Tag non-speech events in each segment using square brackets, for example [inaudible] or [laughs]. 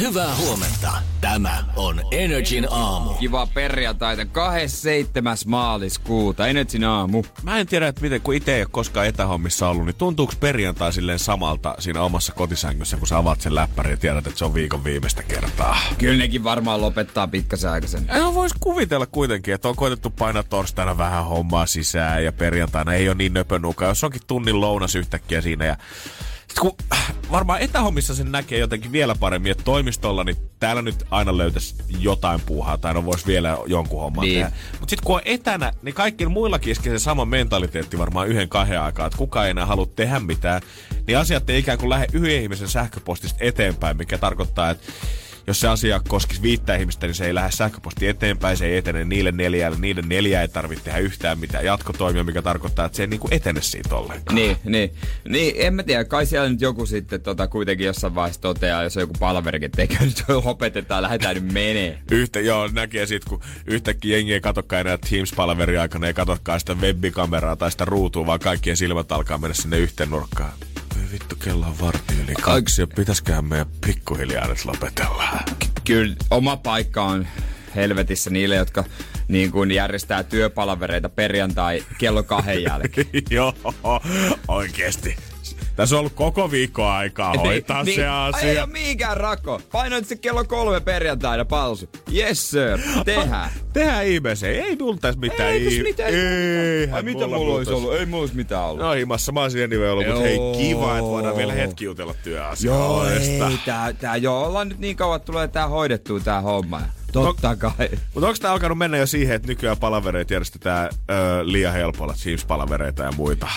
Hyvää huomenta. Tämä on Energin aamu. Kiva perjantaita 27. maaliskuuta. Energin aamu. Mä en tiedä, että miten, kun itse ei ole koskaan etähommissa ollut, niin tuntuuko perjantai silleen samalta siinä omassa kotisängyssä, kun sä avaat sen läppärin ja tiedät, että se on viikon viimeistä kertaa? Kyllä nekin varmaan lopettaa pikkasen Ei vois kuvitella kuitenkin, että on koitettu painaa torstaina vähän hommaa sisään ja perjantaina ei ole niin nöpönuka. Jos onkin tunnin lounas yhtäkkiä siinä ja kun varmaan etähommissa sen näkee jotenkin vielä paremmin, että toimistolla, niin täällä nyt aina löytäisi jotain puuhaa, tai no voisi vielä jonkun homman niin. tehdä. Mutta sitten kun on etänä, niin kaikki muillakin iskee se sama mentaliteetti varmaan yhden kahden aikaa, että kukaan ei enää halua tehdä mitään, niin asiat ei ikään kuin lähde yhden ihmisen sähköpostista eteenpäin, mikä tarkoittaa, että jos se asia koskisi viittä ihmistä, niin se ei lähde sähköposti eteenpäin, se ei etene niille neljälle, niiden neljä ei tarvitse tehdä yhtään mitään jatkotoimia, mikä tarkoittaa, että se ei niinku etene siitä ollenkaan. Niin, niin. Niin, en mä tiedä, kai siellä nyt joku sitten tota, kuitenkin jossain vaiheessa toteaa, jos on joku palverikin tekee, [laughs] nyt opetetaan, lähdetään nyt menee. Yhtä, joo, näkee sit, kun yhtäkkiä jengi ei katsokaan enää Teams-palverin aikana, ei katsokaan sitä webikameraa tai sitä ruutua, vaan kaikkien silmät alkaa mennä sinne yhteen nurkkaan vittu, kello on vartti yli kaksi ja pitäskään meidän pikkuhiljaa nyt lopetella. Kyllä oma paikka on helvetissä niille, jotka niin kuin järjestää työpalavereita perjantai kello kahden jälkeen. [laughs] Joo, oikeesti. Tässä on ollut koko viikko aikaa niin, hoitaa niin, se asia. Ei ole mihinkään rakko. Painoit se kello kolme perjantaina palsu. Yes sir, tehdään. Tehdään ihmeessä. Ei mulla tässä mitään. Ei, ei mitään. Ei, Ai mitä mulla olisi ollut? Ei mulla olisi mitään ollut. No himassa mä olisin anyway ollut, mutta hei kiva, että voidaan vielä hetki jutella työasioista. Joo, ei, tää, tää, joo, ollaan nyt niin kauan, että tulee tää hoidettua tää homma. Totta kai. Mutta onko tämä alkanut mennä jo siihen, että nykyään palavereita järjestetään ö, liian helpolla, Teams-palavereita ja muita?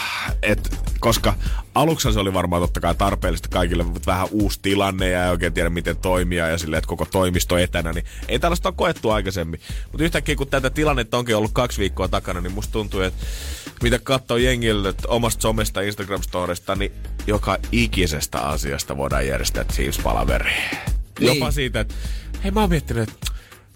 Et, koska aluksi se oli varmaan totta kai tarpeellista kaikille, mutta vähän uusi tilanne ja ei oikein tiedä miten toimia ja silleen, että koko toimisto etänä, niin ei tällaista ole koettu aikaisemmin. Mutta yhtäkkiä kun tätä tilannetta onkin ollut kaksi viikkoa takana, niin musta tuntuu, että mitä katsoo jengille omasta somesta, Instagram-storista, niin joka ikisestä asiasta voidaan järjestää Teams-palaveri. Niin. Jopa siitä, että hei mä oon miettinyt, että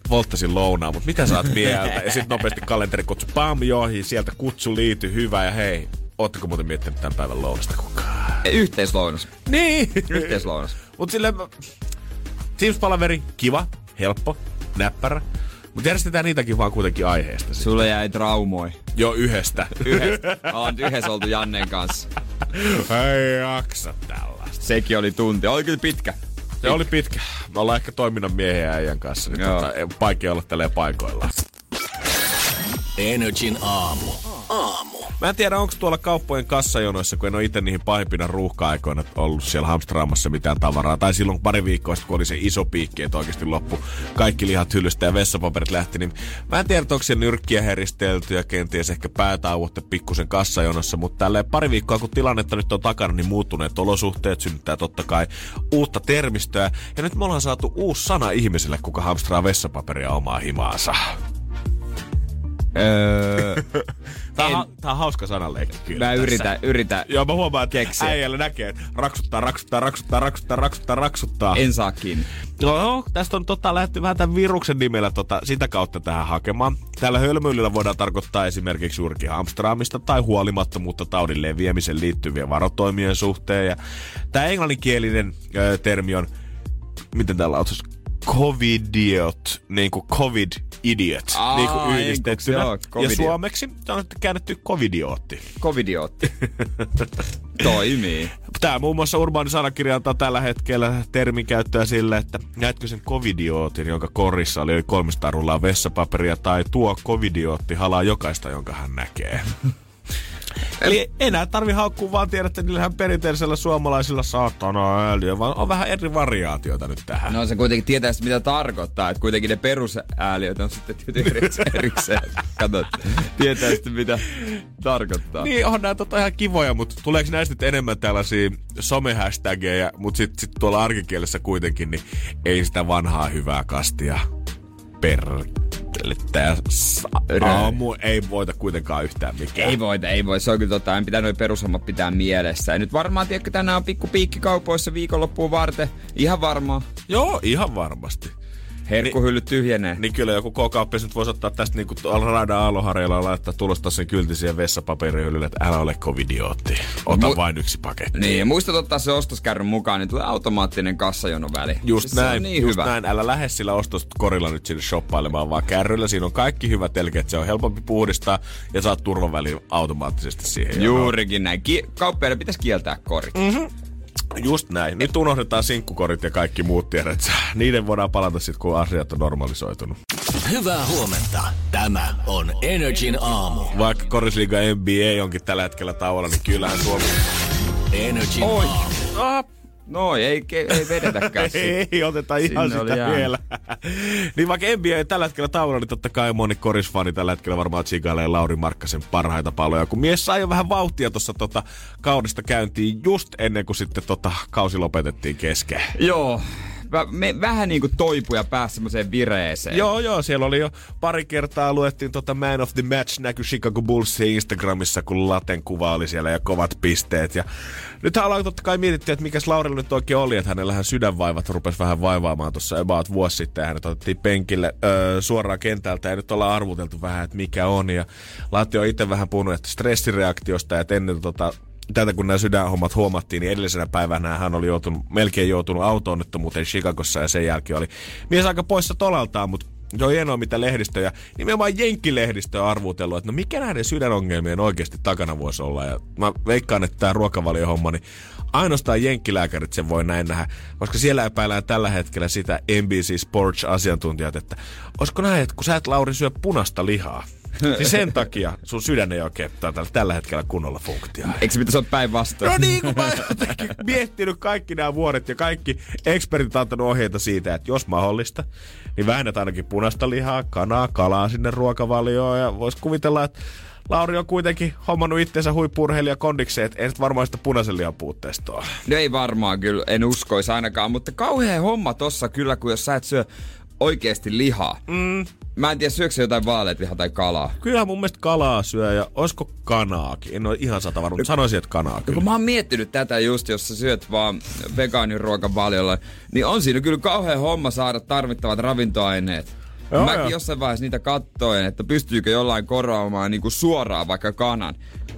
volttasin lounaa, mutta mitä sä oot mieltä? Ja sitten nopeasti kalenterikutsu, pam, johi, sieltä kutsu liity, hyvä ja hei, ootteko muuten miettinyt tämän päivän lounasta kukaan? Yhteislounas. Niin. Yhteislounas. Mut sille Teams-palaveri, kiva, helppo, näppärä. Mutta järjestetään niitäkin vaan kuitenkin aiheesta. Sulle jäi traumoi. Jo yhdestä. Yhdestä. Ollaan yhdessä oltu Jannen kanssa. Ei jaksa tällaista. Sekin oli tunti. Oli kyllä pitkä. Se oli pitkä. Me ollaan ehkä toiminnan miehen äijän kanssa. Niin tota, vaikea olla tälleen paikoilla. Energin aamu. Aamu. Mä en tiedä, onko tuolla kauppojen kassajonoissa, kun en ole itse niihin pahimpina ruuhka-aikoina ollut siellä hamstraamassa mitään tavaraa. Tai silloin pari viikkoa sitten, kun oli se iso piikki, että oikeasti loppu kaikki lihat hyllystä ja vessapaperit lähti. Niin mä en tiedä, onko siellä nyrkkiä heristelty ja kenties ehkä päätauotte pikkusen kassajonossa. Mutta tälleen pari viikkoa, kun tilannetta nyt on takana, niin muuttuneet olosuhteet synnyttää totta kai uutta termistöä. Ja nyt me ollaan saatu uusi sana ihmiselle, kuka hamstraa vessapaperia omaa himaansa. Öö, Tää on, ha- tää on hauska sanaleikki kyllä. Mä tässä. yritän, yritän. Joo, mä huomaan, että keksiä. äijällä näkee, että raksuttaa, raksuttaa, raksuttaa, raksuttaa, raksuttaa, raksuttaa. En saa kiinni. No, no tästä on tota, lähdetty vähän tämän viruksen nimellä tota, sitä kautta tähän hakemaan. Tällä hölmöilyllä voidaan tarkoittaa esimerkiksi juurikin hamstraamista tai huolimattomuutta taudin leviämisen liittyvien varotoimien suhteen. Ja tämä englanninkielinen ö, termi on, miten täällä on, covidiot, niin kuin covid idiot, Aa, niin kuin yhdistettynä. joo, ja suomeksi se on käännetty covidiootti. Covidiootti. [laughs] Toimii. Tämä muun muassa Urbaani sanakirja antaa tällä hetkellä termin käyttöä sille, että näetkö sen covidiootin, jonka korissa oli yli 300 rullaa vessapaperia, tai tuo covidiootti halaa jokaista, jonka hän näkee. [laughs] Eli enää tarvi haukkua, vaan tiedät, että niillähän perinteisellä suomalaisilla saatana ääliö, vaan on vähän eri variaatioita nyt tähän. No se kuitenkin tietää sitten, mitä tarkoittaa. Että kuitenkin ne perusääliöt on sitten tietysti erikseen. [laughs] Katsot, tietää sitten, mitä tarkoittaa. Niin, on nämä tota ihan kivoja, mutta tuleeko näistä nyt enemmän tällaisia somehashtageja, mutta sitten sit tuolla arkikielessä kuitenkin, niin ei sitä vanhaa hyvää kastia per... Että aamu ei voita kuitenkaan yhtään mikään. Ei voita, ei voi. Se on kyllä tota, en pitää noin perushommat pitää mielessä. Ja nyt varmaan, tiedätkö, tänään on pikku piikki kaupoissa viikonloppuun varten. Ihan varmaa. Joo, ihan varmasti. Herkkuhyllyt tyhjenee. Niin kyllä joku kokauppis nyt voisi ottaa tästä niinku radan aalloharjalla ja laittaa tulosta sen kylti siihen vessapaperihyllylle, että älä ole covidiotti. Ota Mu- vain yksi paketti. Niin, ja muistat ottaa se ostoskärryn mukaan, niin tulee automaattinen kassajono väli. Just siis näin, niin just hyvä. näin. Älä lähde sillä ostoskorilla nyt sinne shoppailemaan, vaan kärryllä siinä on kaikki hyvät elkeet. Se on helpompi puhdistaa ja saat turvaväli automaattisesti siihen. Juurikin näin. Ki- kauppiaiden pitäisi kieltää korit. Mm-hmm. Just näin. Nyt unohdetaan sinkkukorit ja kaikki muut tiedät. Niiden voidaan palata sitten, kun asiat on normalisoitunut. Hyvää huomenta. Tämä on Energin aamu. Vaikka Korisliiga NBA onkin tällä hetkellä tauolla, niin kyllähän Suomi... Energin Oi. aamu. Ah, No ei, ei vedetäkään. [laughs] ei, otetaan ihan Sinne sitä vielä. [laughs] niin vaikka NBA ei tällä hetkellä taulua, niin totta kai moni korisfani tällä hetkellä varmaan tsigailee Lauri Markkasen parhaita paloja. Kun mies sai jo vähän vauhtia tuossa tota, kaudesta käyntiin just ennen kuin sitten tota, kausi lopetettiin kesken. Joo, me, vähän niin kuin toipuja pääsi semmoiseen vireeseen. Joo, joo, siellä oli jo pari kertaa luettiin tota Man of the Match näky Chicago Bullsin Instagramissa, kun Laten kuva oli siellä ja kovat pisteet. Ja nyt ollaan totta kai mietitty, että mikäs Laurilla nyt oikein oli, että hänellähän sydänvaivat rupes vähän vaivaamaan tuossa about vuosi sitten. Hänet otettiin penkille öö, suoraan kentältä ja nyt ollaan arvuteltu vähän, että mikä on. Ja Latti on itse vähän puhunut, että stressireaktiosta ja ennen tota, tätä kun nämä sydänhommat huomattiin, niin edellisenä päivänä hän oli joutunut, melkein joutunut auto-onnettomuuteen Chicagossa ja sen jälkeen oli mies aika poissa tolaltaan, mutta se on hienoa, mitä lehdistöjä, nimenomaan jenkkilehdistö on arvutellut, että no mikä näiden sydänongelmien oikeasti takana voisi olla. Ja mä veikkaan, että tämä ruokavaliohomma, niin ainoastaan jenkkilääkärit sen voi näin nähdä, koska siellä epäillään tällä hetkellä sitä NBC Sports-asiantuntijat, että olisiko näin, että kun sä et Lauri syö punasta lihaa, Siis sen takia sun sydän ei oikein tällä, tällä hetkellä kunnolla funktio. Eikö se pitäisi olla päinvastoin? No niin, kun mä oon miettinyt kaikki nämä vuodet ja kaikki ekspertit antanut ohjeita siitä, että jos mahdollista, niin vähennät ainakin punaista lihaa, kanaa, kalaa sinne ruokavalioon ja vois kuvitella, että Lauri on kuitenkin hommannut itseensä huippurheilija kondikseen, että ei varmaan sitä punaisen lihan puutteesta ole. No ei varmaan kyllä, en uskoisi ainakaan, mutta kauhean homma tossa kyllä, kun jos sä et syö oikeasti lihaa. Mm. Mä en tiedä, syöksä jotain vaaleet lihaa tai kalaa. Kyllä mun mielestä kalaa syö ja olisiko kanaakin. En ole ihan sata varma, mutta sanoisin, että kanaa kyllä. kun mä oon miettinyt tätä just, jos sä syöt vaan vegaaniruokavaliolla, niin on siinä kyllä kauhean homma saada tarvittavat ravintoaineet. Joo, Mäkin joo. jossain vaiheessa niitä kattoin, että pystyykö jollain korvaamaan niin kuin suoraan vaikka kanan.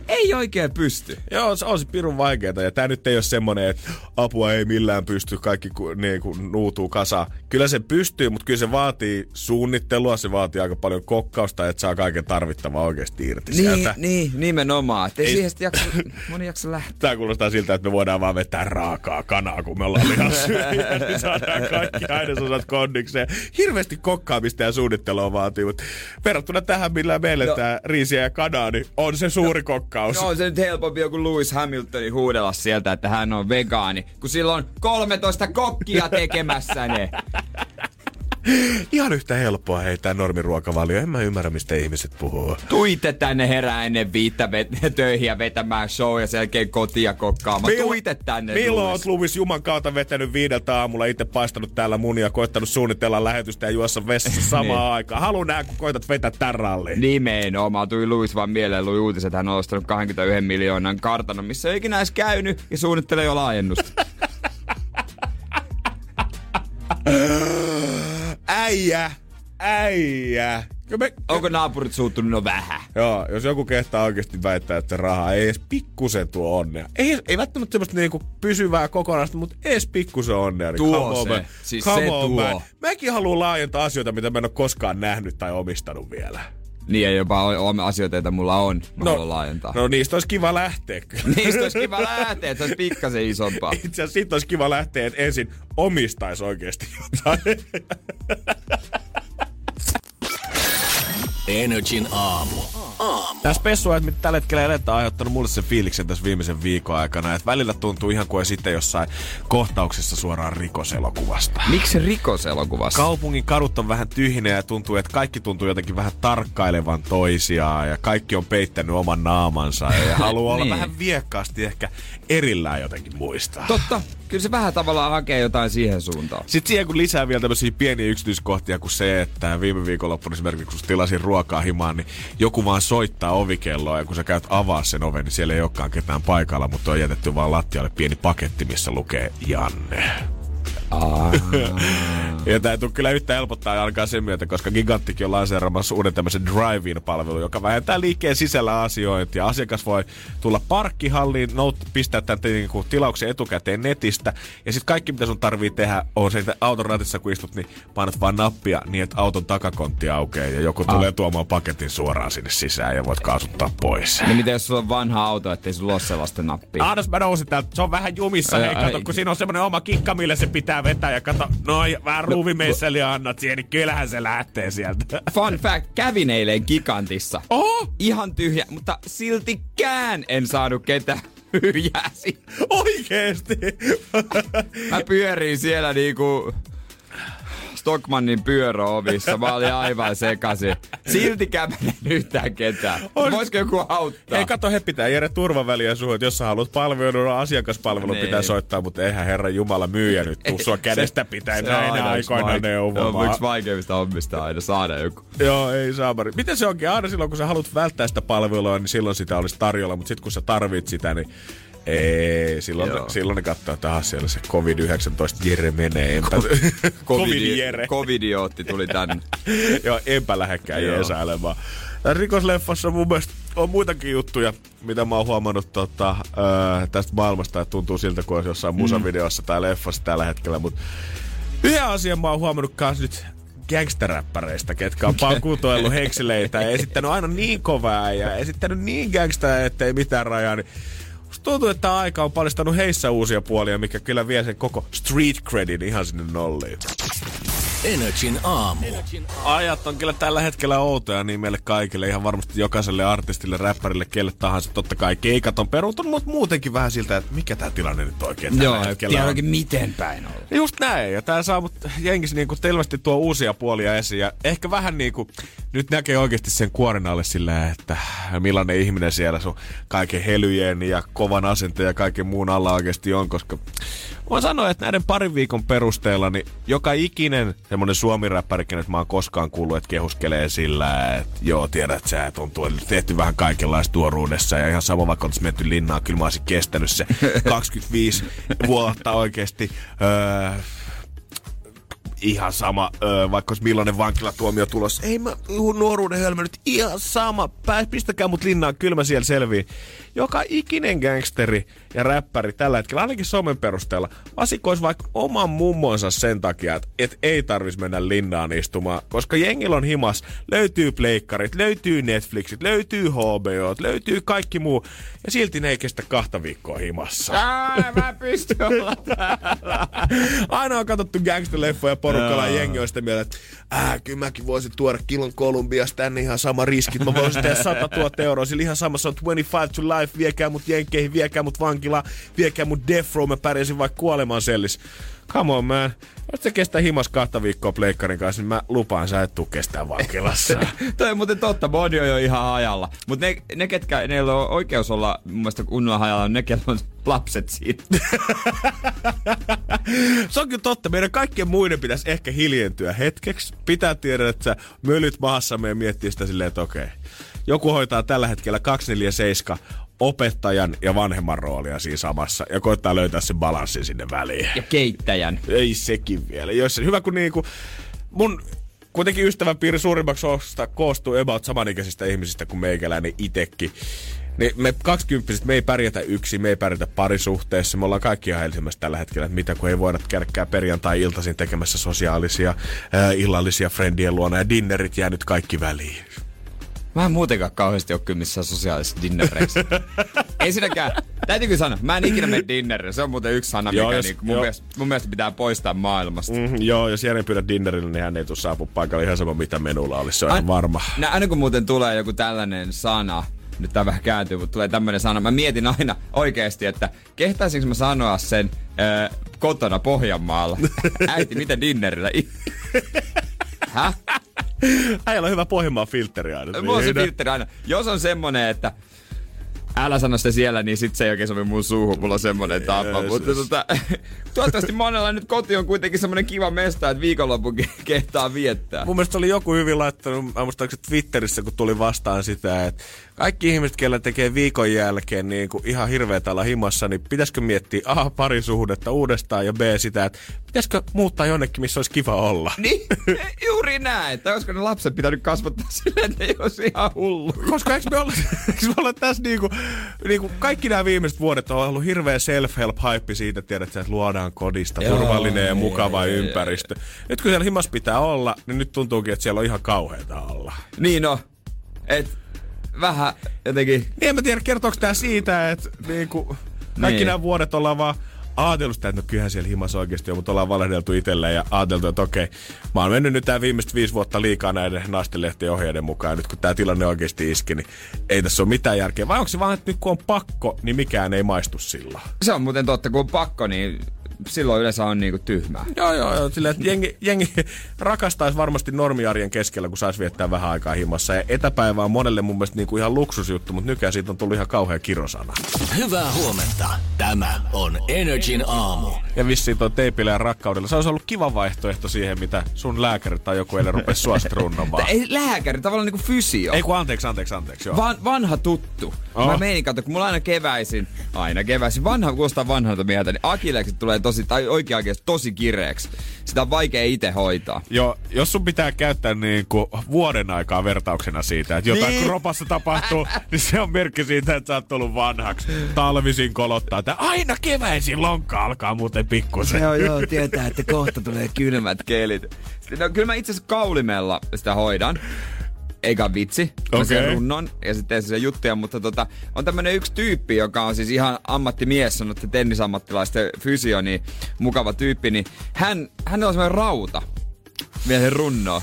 Ei oikein pysty. Joo, se on se pirun vaikeeta. Ja tää nyt ei ole semmonen, että apua ei millään pysty, kaikki ku, niin kuin nuutuu kasa. Kyllä se pystyy, mutta kyllä se vaatii suunnittelua, se vaatii aika paljon kokkausta, että saa kaiken tarvittavaa oikeasti irti niin, sieltä. Niin, nimenomaan. Että ei, ei siihen jaksa, [laughs] moni jaksa lähteä. Tää kuulostaa siltä, että me voidaan vaan vetää raakaa kanaa, kun me ollaan lihassyöjiä. [laughs] niin saadaan kaikki ainesosat kondikseen. Hirveästi kokkaamista ja suunnittelua vaatii, mutta verrattuna tähän, millä meille no. tää riisiä ja kanaa, niin on se suuri no. kokkaus No on se nyt helpompi joku Lewis Hamiltonin huudella sieltä, että hän on vegaani, kun sillä on 13 kokkia tekemässä ne. Ihan yhtä helppoa heittää normiruokavalio. En mä ymmärrä, mistä ihmiset puhuu. Tuite tänne herää ennen viittä vet- [laughs] töihin vetämään show ja sen jälkeen kotia kokkaamaan. Mil- Tuite tänne. Milloin oot Luvis Juman kautta vetänyt viideltä aamulla, itse paistanut täällä munia, koittanut suunnitella lähetystä ja juossa vessassa [laughs] samaan niin. aikaan. Haluan nähdä, kun koitat vetää tän ralliin. Nimenomaan. Tuli Luis vaan mieleen, lui uutiset, että hän on ostanut 21 miljoonan kartanon, missä ei ikinä edes käynyt ja suunnittelee jo laajennusta. [laughs] äijä, äijä. Me, Onko naapurit suuttunut no vähän? Joo, jos joku kehtaa oikeasti väittää, että raha ei edes pikkusen tuo onnea. Ei, ei välttämättä semmoista niinku pysyvää kokonaista, mutta edes pikkusen onnea. Niin tuo se. Siis se tuo. Mä. Mäkin haluan laajentaa asioita, mitä mä en ole koskaan nähnyt tai omistanut vielä. Niin, ja jopa asioita, joita mulla on, mä no, laajentaa. No niistä olisi kiva lähteä. [laughs] niistä olisi kiva lähteä, että se olisi pikkasen isompaa. Itse asiassa siitä olisi kiva lähteä, että ensin omistaisi oikeasti jotain. Energin aamu. Aamu. Tämä spessua, mitä tällä hetkellä eletään, on aiheuttanut mulle sen fiiliksen tässä viimeisen viikon aikana, että välillä tuntuu ihan kuin sitten jossain kohtauksessa suoraan rikoselokuvasta. Miksi rikoselokuvasta? Kaupungin kadut on vähän tyhjinä ja tuntuu, että kaikki tuntuu jotenkin vähän tarkkailevan toisiaan ja kaikki on peittänyt oman naamansa ja haluaa [laughs] niin. olla vähän viekkaasti ehkä erillään jotenkin muistaa. Totta. kyllä se vähän tavallaan hakee jotain siihen suuntaan. Sitten siihen kun lisää vielä tämmöisiä pieniä yksityiskohtia kuin se, että viime viikonloppuna esimerkiksi kun tilasin ruokaa himaan, niin joku vaan soittaa ovikelloa ja kun sä käyt avaa sen oven, niin siellä ei olekaan ketään paikalla, mutta on jätetty vaan lattialle pieni paketti, missä lukee Janne. Ja tämä ei tule kyllä yhtä helpottaa alkaa sen myötä, koska Giganttikin on lanseeramassa uuden tämmöisen drive-in-palvelu, joka vähentää liikkeen sisällä asiointia. Asiakas voi tulla parkkihalliin, nout, pistää tämän niinku tilauksen etukäteen netistä, ja sitten kaikki mitä sun tarvii tehdä on se, että auton ratissa kun istut, niin painat vaan nappia niin, että auton takakontti aukeaa ja joku ah. tulee tuomaan paketin suoraan sinne sisään ja voit kaasuttaa pois. No miten jos sulla on vanha auto, ettei sulla ole sellaista nappia? Ahdas mä nousin täältä, se on vähän jumissa, hei, kato, kun siinä on semmoinen oma kikka, millä se pitää vetää ja kato, noin, vähän no, ruuvimeisseli annat siihen, niin kyllähän se lähtee sieltä. [laughs] Fun fact, kävin eilen Gigantissa. Oh! Ihan tyhjä, mutta siltikään en saanut ketään [laughs] hyjäsi. Oikeesti? Mä pyörin siellä niinku Stockmannin pyöräovissa. Mä olin aivan sekaisin. Siltikään menen yhtään ketään. On... Voisiko joku auttaa? Ei kato, he pitää Jere turvaväliä suhun, että jos sä haluat palvelua, asiakaspalvelu niin. pitää soittaa, mutta eihän herra Jumala myyjä nyt tuu sua kädestä pitää näinä aikoina neuvomaan. On yksi vaikeimmista hommista aina saada joku. Joo, ei saamari. Miten se onkin? Aina silloin, kun sä haluat välttää sitä palvelua, niin silloin sitä olisi tarjolla, mutta sitten kun sä tarvit sitä, niin ei, silloin, silloin ne katsoo taas siellä se COVID-19 Jere menee. Enpä... [laughs] COVID Jere. Covidiotti tuli tänne. [laughs] Joo, enpä lähekkään jeesailemaan. Rikosleffassa mun mielestä on muitakin juttuja, mitä mä oon huomannut tota, äh, tästä maailmasta, että tuntuu siltä, kuin olisi jossain mm. musavideossa tai leffassa tällä hetkellä. Mutta yhden asian mä oon huomannut kans nyt gangsteräppäreistä, ketkä on paukuutoillut [laughs] hekseleitä ja esittänyt aina niin kovaa ja esittänyt niin gangsta, ettei mitään rajaa. Niin Musta tuntuu, että aika on paljastanut heissä uusia puolia, mikä kyllä vie sen koko street credin ihan sinne nolliin. Energin aamu. Ajat on kyllä tällä hetkellä outoja niin meille kaikille, ihan varmasti jokaiselle artistille, räppärille, kelle tahansa. Totta kai keikat on peruutunut, mutta muutenkin vähän siltä, että mikä tämä tilanne nyt oikein tällä Joo, hetkellä on. Joo, miten päin on. Just näin, ja tämä saa mut jenkis niinku selvästi tuo uusia puolia esiin, ja ehkä vähän niinku, nyt näkee oikeasti sen kuoren alle sillä, että millainen ihminen siellä sun kaiken helyjen ja kovan asenteen ja kaiken muun alla oikeasti on, koska Voin sanoa, että näiden parin viikon perusteella niin joka ikinen semmonen suomi-räppäri, kenet mä oon koskaan kuullut, että kehuskelee sillä, että joo, tiedät sä, että on tuolla tehty vähän kaikenlaista tuoruudessa ja ihan sama vaikka olisi menty linnaan, kyllä mä olisin kestänyt se [laughs] 25 vuotta oikeasti. Öö, ihan sama, öö, vaikka olisi millainen vankilatuomio tulossa. Ei mä nuoruuden hölmö nyt ihan sama. Pää, pistäkää mut linnaan, kyllä mä siellä selviin. Joka ikinen gangsteri ja räppäri tällä hetkellä, ainakin somen perusteella, vasikoisi vaikka oman mummonsa sen takia, että et ei tarvis mennä linnaan istumaan. Koska jengillä on himas, löytyy pleikkarit, löytyy Netflixit, löytyy HBO, löytyy kaikki muu. Ja silti ne ei kestä kahta viikkoa himassa. Ää, mä pystyn olla täällä. [laughs] Aina on katsottu gangsterleffoja porukalla ja jengi on sitä mieltä, että äh, kyllä mäkin voisin tuoda kilon Kolumbiasta tänne ihan sama riski. Mä voisin tehdä 100 000 euroa, sillä ihan sama, se on 25 to life, viekää mut jenkeihin, viekää mut vankilaan, viekää mut death row, mä pärjäsin vaikka kuolemaan sellis. Come on, man. Jos se kestää himas kahta viikkoa pleikkarin kanssa, niin mä lupaan, sä et tuu kestää vankilassa. [laughs] Toi on muuten totta, body on jo ihan hajalla. Mutta ne, ne, ketkä ne on oikeus olla mun mielestä kunnolla hajalla, on ne, ketkä on lapset siitä. [laughs] se on kyllä totta. Meidän kaikkien muiden pitäisi ehkä hiljentyä hetkeksi. Pitää tiedä, että sä mölyt maassamme ja miettii sitä silleen, että okei. Joku hoitaa tällä hetkellä 247 opettajan ja vanhemman roolia siinä samassa ja koittaa löytää sen balanssin sinne väliin. Ja keittäjän. Ei sekin vielä. Jos, hyvä kun niinku, mun kuitenkin ystäväpiiri suurimmaksi osasta koostuu about samanikäisistä ihmisistä kuin meikäläinen itekin. Niin me kaksikymppiset, me ei pärjätä yksi, me ei pärjätä parisuhteessa. Me ollaan kaikki ihan Helsingissä tällä hetkellä, että mitä kun ei voida käydäkään perjantai-iltaisin tekemässä sosiaalisia, ää, illallisia friendien luona ja dinnerit jää nyt kaikki väliin. Mä en muutenkaan kauheasti ole kyllä missään sosiaalisissa dinnereissä. [laughs] Ensinnäkään, täytyykö sanoa, mä en ikinä mene dinnerille. Se on muuten yksi sana, joo, mikä jos, niin, mun, mielestä, mun mielestä pitää poistaa maailmasta. Mm, joo, jos Jere pyydä dinnerille, niin hän ei tule saapua paikalle ihan sama, mitä menulla olisi. Se on Ain, varma. Nä, aina kun muuten tulee joku tällainen sana, nyt tää vähän kääntyy, mutta tulee tämmöinen sana. Mä mietin aina oikeasti, että kehtaisinko mä sanoa sen ö, kotona Pohjanmaalla. [laughs] Äiti, miten dinnerillä? Häh? Äijällä on hyvä Pohjanmaan filtteri aina. Mulla on se filtteri aina. Jos on semmonen, että älä sano sitä siellä, niin sit se ei oikein sovi mun suuhun. Mulla on semmonen tapa. Mutta tota, [laughs] toivottavasti monella nyt koti on kuitenkin semmonen kiva mesta, että viikonloppu kehtaa viettää. Mun mielestä oli joku hyvin laittanut, mä muistan, Twitterissä, kun tuli vastaan sitä, että kaikki ihmiset, kellä tekee viikon jälkeen niin kuin ihan hirveetä olla himassa, niin pitäisikö miettiä A, parisuhdetta uudestaan ja B, sitä, että pitäisikö muuttaa jonnekin, missä olisi kiva olla. [laughs] Niin, juuri näin. Että olisiko ne lapset pitänyt kasvattaa [laughs] silleen, että ei olisi ihan hullu. Koska eikö me olla, [laughs] eikö me olla tässä niinku, niinku, kaikki nämä viimeiset vuodet on ollut hirveä self-help-hype siitä, tiedät, että luodaan kodista Joo, turvallinen ja mukava jee, ympäristö. Nyt kun siellä himas pitää olla, niin nyt tuntuukin, että siellä on ihan kauheata olla. Niin no, et vähän jotenkin... Niin en mä tiedä, kertooko tää siitä, että niinku, kaikki niin. nämä vuodet ollaan vaan ajatellut sitä, että no kyllähän siellä himas oikeasti on, mutta ollaan valehdeltu itselleen ja ajateltu, että okei, mä oon mennyt nyt tää viimeiset viisi vuotta liikaa näiden naistenlehtien ohjeiden mukaan. Nyt kun tää tilanne oikeasti iski, niin ei tässä ole mitään järkeä. Vai onko se vaan, että nyt kun on pakko, niin mikään ei maistu silloin? Se on muuten totta, kun on pakko, niin silloin yleensä on niinku tyhmää. Joo, joo, joo. Silleen, että jengi, jengi [laughs] rakastaisi varmasti normiarjen keskellä, kun saisi viettää vähän aikaa himassa. Ja etäpäivä on monelle mun mielestä niinku ihan luksusjuttu, mutta nykyään siitä on tullut ihan kauhea kirosana. Hyvää huomenta. Tämä on Energin aamu. Ja vissiin toi teipillä ja rakkaudella. Se olisi ollut kiva vaihtoehto siihen, mitä sun lääkäri tai joku eilen rupesi runnomaan. [laughs] Ei lääkäri, tavallaan niinku fysio. Ei kun anteeksi, anteeksi, anteeksi. Joo. Van, vanha tuttu. Oh. Mä meinin katso, kun mulla aina keväisin, aina keväisin, vanha kuulostaa vanhalta mieltä, niin Akilekset tulee tosi, tai oikein oikeasti tosi kireeksi. Sitä on vaikea itse hoitaa. Joo, jos sun pitää käyttää niin kuin vuoden aikaa vertauksena siitä, että jotain niin. kropassa tapahtuu, [laughs] niin se on merkki siitä, että sä oot tullut vanhaksi. Talvisin kolottaa, että aina keväisin lonkka alkaa muuten pikkusen. Joo, joo, [laughs] tietää, että kohta tulee kylmät kelit. No, kyllä mä itse asiassa kaulimella sitä hoidan eikä vitsi. Okay. sen runnon ja sitten se juttuja, mutta tota, on tämmönen yksi tyyppi, joka on siis ihan ammattimies, sanottu tennisammattilaisten fysio, niin mukava tyyppi, niin hän, hän on semmoinen rauta vielä sen runnoon.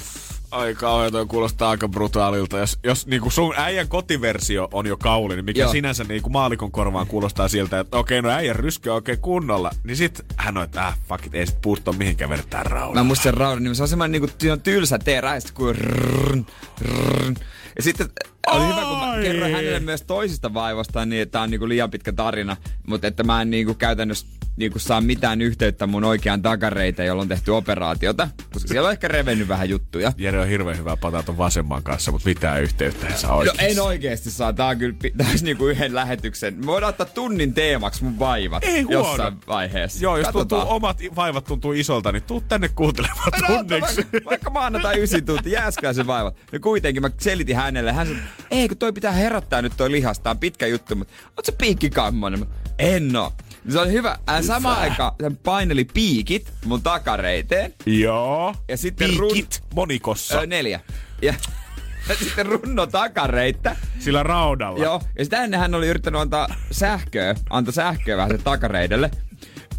Ai kauhean, toi kuulostaa aika brutaalilta. Jos, jos niinku sun äijän kotiversio on jo kauli, niin mikä Joo. sinänsä niinku maalikon korvaan kuulostaa siltä, että okei, okay, no äijän ryskö on oikein kunnolla. Niin sit hän on, että äh, fuck it, ei sit puuttua mihinkään vedetään raudalla. Mä muistan sen raudan, niin se on semmoinen niinku, tylsä ja kuin rrrn, rrrn. Ja sitten oli hyvä, kun mä kerroin hänelle myös toisista vaivoista, niin että tämä on niinku liian pitkä tarina, mutta että mä en niinku käytännössä niinku saa mitään yhteyttä mun oikeaan takareita, jolla on tehty operaatiota, koska siellä on ehkä revennyt vähän juttuja. Jere on hirveän hyvä pataton vasemman kanssa, mutta mitään yhteyttä ei saa oikeasti. No en oikeasti saa. Tää on kyllä olisi niinku yhden lähetyksen. Me voidaan ottaa tunnin teemaksi mun vaivat ei huono. jossain vaiheessa. Joo, jos tuntuu, omat vaivat tuntuu isolta, niin tuu tänne kuuntelemaan no, tunniksi. Vaikka, vaikka maanantai ysi tunti, se vaivat. Ja kuitenkin mä selitin hänelle. Hän sanoi, ei kun toi pitää herättää nyt toi lihasta, on pitkä juttu, mutta oot se piikkikammonen? En oo. Se oli hyvä. Hän sama aika hän paineli piikit mun takareiteen. Joo. Ja sitten piikit run... monikossa. Öö, neljä. Ja, [laughs] ja sitten runno takareittä. Sillä raudalla. Joo. Ja sitä ennen hän oli yrittänyt antaa sähköä, antaa sähköä vähän sen takareidelle.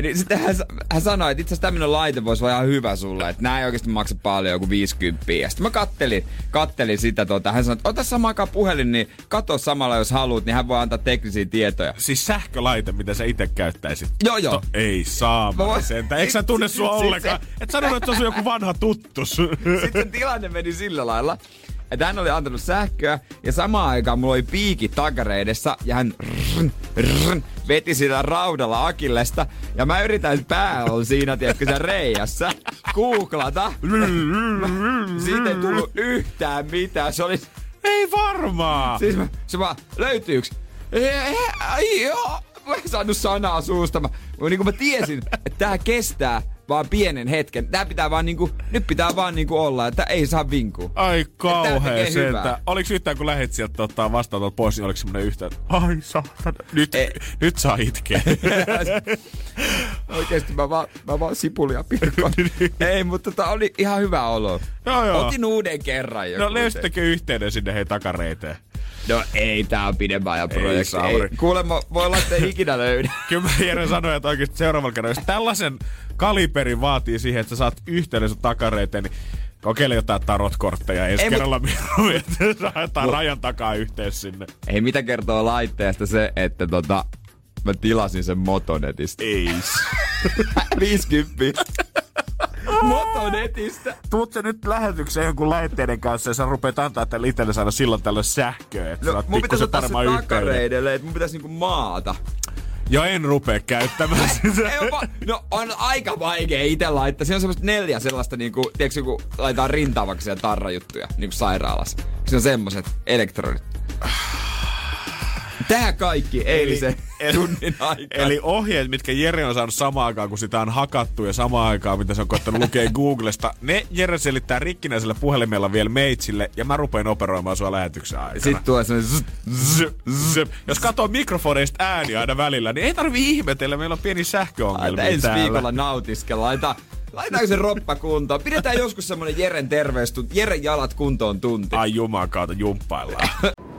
Niin sitten hän, hän sanoi, että itse asiassa tämmöinen laite voisi olla ihan hyvä sulle, että nämä ei oikeasti maksa paljon, joku 50. Ja sitten mä kattelin, kattelin sitä, tota, hän sanoi, että ota sama aikaan puhelin, niin katso samalla jos haluat, niin hän voi antaa teknisiä tietoja. Siis sähkölaite, mitä sä itse käyttäisit? Joo, joo. To, ei saa voin... sentä. Eikö sä tunne sua ollenkaan? Se... Et sanonut, että se on joku vanha tuttus. Sitten tilanne meni sillä lailla, että hän oli antanut sähköä ja samaan aikaan mulla oli piikki takareidessa ja hän rrn, rrn, veti sitä raudalla akillesta ja mä yritän pää on siinä, tiedätkö, se reijässä googlata. Siitä ei tullut yhtään mitään. Se oli... Ei varmaa! Siis mä, se vaan, löytyyks? Joo, mä en saanut sanaa suusta. Mä, niin kuin mä tiesin, että tää kestää vaan pienen hetken. Tää pitää vaan niinku, nyt pitää vaan niinku olla, että ei saa vinkua. Ai kauhea sentä. Oliks yhtään kun lähit sieltä tota, vastaan pois, niin oliks semmonen yhtään, ai saatana, nyt, ei. nyt saa itkeä. [laughs] Oikeesti mä vaan, mä vaan sipulia pirkon. [laughs] ei, mutta tota oli ihan hyvä olo. Joo, joo. Otin uuden kerran jo. No löysittekö yhteyden sinne hei takareiteen? No ei, tää on pidemmän ajan projekti. Ei, kuulemma, voi olla, että ei ikinä löydä. [laughs] Kyllä mä Jere sanoin, että oikeesti seuraavalla kerralla, jos tällaisen kaliberin vaatii siihen, että sä saat yhteyden sun takareiteen, niin kokeile jotain tarotkortteja ensi ei, kerralla mut... että saadaan rajan takaa yhteys sinne. Ei mitä kertoo laitteesta se, että tota, mä tilasin sen Motonetista. Ei. [laughs] 50. [laughs] Kato netistä. Tuut se nyt lähetykseen jonkun lähetteiden kanssa ja sä rupeat antaa tälle itselle saada silloin tällöin sähköä. Että no, mun pitäisi ottaa se takareidelle, että mun pitäisi niinku maata. Ja en rupea käyttämään [laughs] sitä. Ei, va- no on aika vaikea itse laittaa. Siinä on semmoista neljä sellaista niinku, tiedätkö kun laitetaan rintaavaksi tarrajuttuja niinku sairaalassa. Siinä on semmoset elektronit. Tää kaikki eilisen [laughs] eli, tunnin aikana. Eli ohjeet, mitkä Jere on saanut samaan aikaan, kun sitä on hakattu ja samaan aikaan, mitä se on koittanut lukea [laughs] Googlesta, ne Jere selittää rikkinäisellä puhelimella vielä meitsille ja mä rupean operoimaan sua lähetyksen aikana. Sitten tulee semmoinen zzz, zzz, zzz. Jos katsoo mikrofoneista ääniä aina välillä, niin ei tarvi ihmetellä, meillä on pieni sähköongelmia Ensi viikolla nautiskella. Laita, Laitaanko se roppa kuntoon? Pidetään joskus semmonen Jeren terveystunti, Jeren jalat kuntoon tunti. Ai jumakauta, jumppaillaan. [laughs]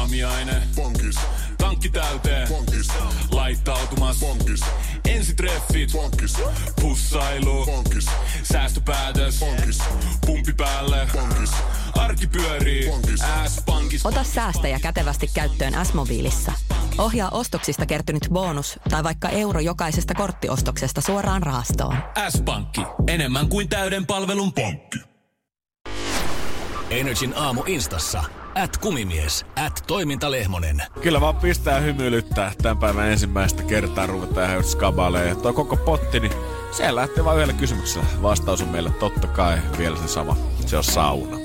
Aamiaine. Bonkis. Tankki täyteen. Bonkis. Laittautumas. Bonkis. Ensitreffit. Bonkis. Pussailu. Bonkis. Säästöpäätös. Bonkis. Pumpi päälle. Bonkis. Arki pyörii. S-pankis. Ota säästäjä kätevästi käyttöön S-mobiilissa. Ohjaa ostoksista kertynyt bonus tai vaikka euro jokaisesta korttiostoksesta suoraan rahastoon. S-pankki. Enemmän kuin täyden palvelun pankki. Energin aamu instassa. At kumimies, at toimintalehmonen. Kyllä vaan pistää hymyilyttää tämän päivän ensimmäistä kertaa ruvetaan ihan skabaleen. Ja tuo koko potti, niin se lähtee vain yhdellä kysymyksellä. Vastaus on meille totta kai vielä se sama. Se on sauna.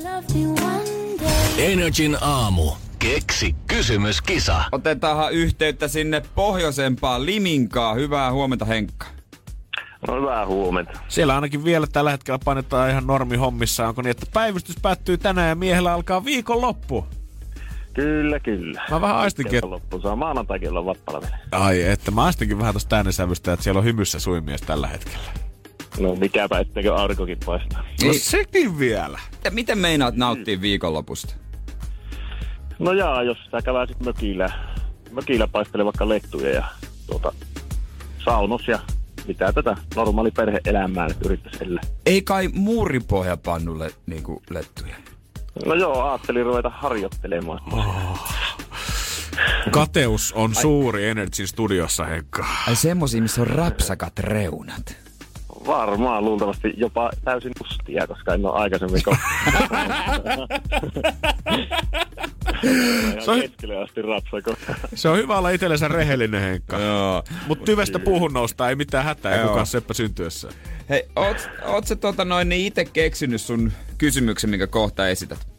Energin aamu. Keksi kysymyskisa. Otetaanhan yhteyttä sinne pohjoisempaan Liminkaan. Hyvää huomenta Henkka. No hyvää huomenta. Siellä ainakin vielä tällä hetkellä painetaan ihan normi hommissa. Onko niin, että päivystys päättyy tänään ja miehellä alkaa viikon loppu? Kyllä, kyllä. Mä vähän aistinkin, että... loppu saa maanantai kello vappalvele. Ai, että mä aistinkin vähän tosta äänensävystä, että siellä on hymyssä suimies tällä hetkellä. No mikäpä, etteikö aurinkokin paistaa. No Niin. sekin vielä. Miten, miten meinaat nauttia viikonlopusta? No jaa, jos sä käväisit mökillä, mökillä paistelee vaikka lettuja ja tuota, saunos ja mitä tätä normaali perhe-elämää nyt yrittäisi elää. Ei kai muuripohjapannulle niinku lettuja. No joo, ajattelin ruveta harjoittelemaan. Kateus on suuri Energy studiossa, Henkka. Ai semmosia, missä on rapsakat reunat. Varmaan luultavasti jopa täysin mustia, koska en ole aikaisemmin Se on- asti. Se on hyvä olla itsellensä rehellinen, Henkka. Joo. Mut tyvestä puhun nousta, ei mitään hätää, ei kukaan seppä syntyessä. Hei, oot, oot sä tota noin niin ite keksinyt sun kysymyksen, minkä kohta esität?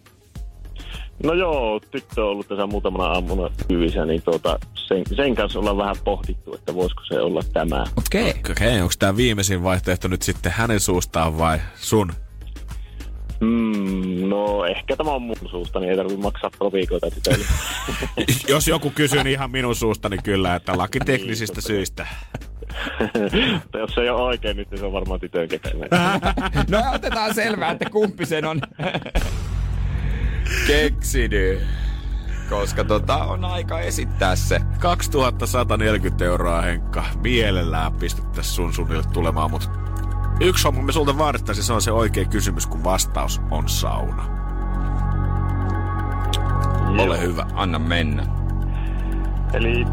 No joo, tyttö on ollut tässä muutamana aamuna hyvissä, niin tuota, sen, sen kanssa ollaan vähän pohdittu, että voisiko se olla tämä. Okei. Okay. Okei, okay, onko tämä viimeisin vaihtoehto nyt sitten hänen suustaan vai sun? Mm, no ehkä tämä on mun suusta, niin ei tarvitse maksaa proviikoita. [laughs] Jos joku kysyy, niin ihan minun suustani kyllä, että lakiteknisistä syistä. [laughs] Mutta jos se ei ole oikein, niin se on varmaan tytön keksimä. [laughs] No otetaan selvää, että kumpi sen on keksinyt. Koska tota on aika esittää se. 2140 euroa, Henkka. Mielellään pistettäisiin sun suunnille tulemaan, mutta yksi homma me sulta vaadittaisiin, se on se oikea kysymys, kun vastaus on sauna. Ole hyvä. Anna mennä. Eli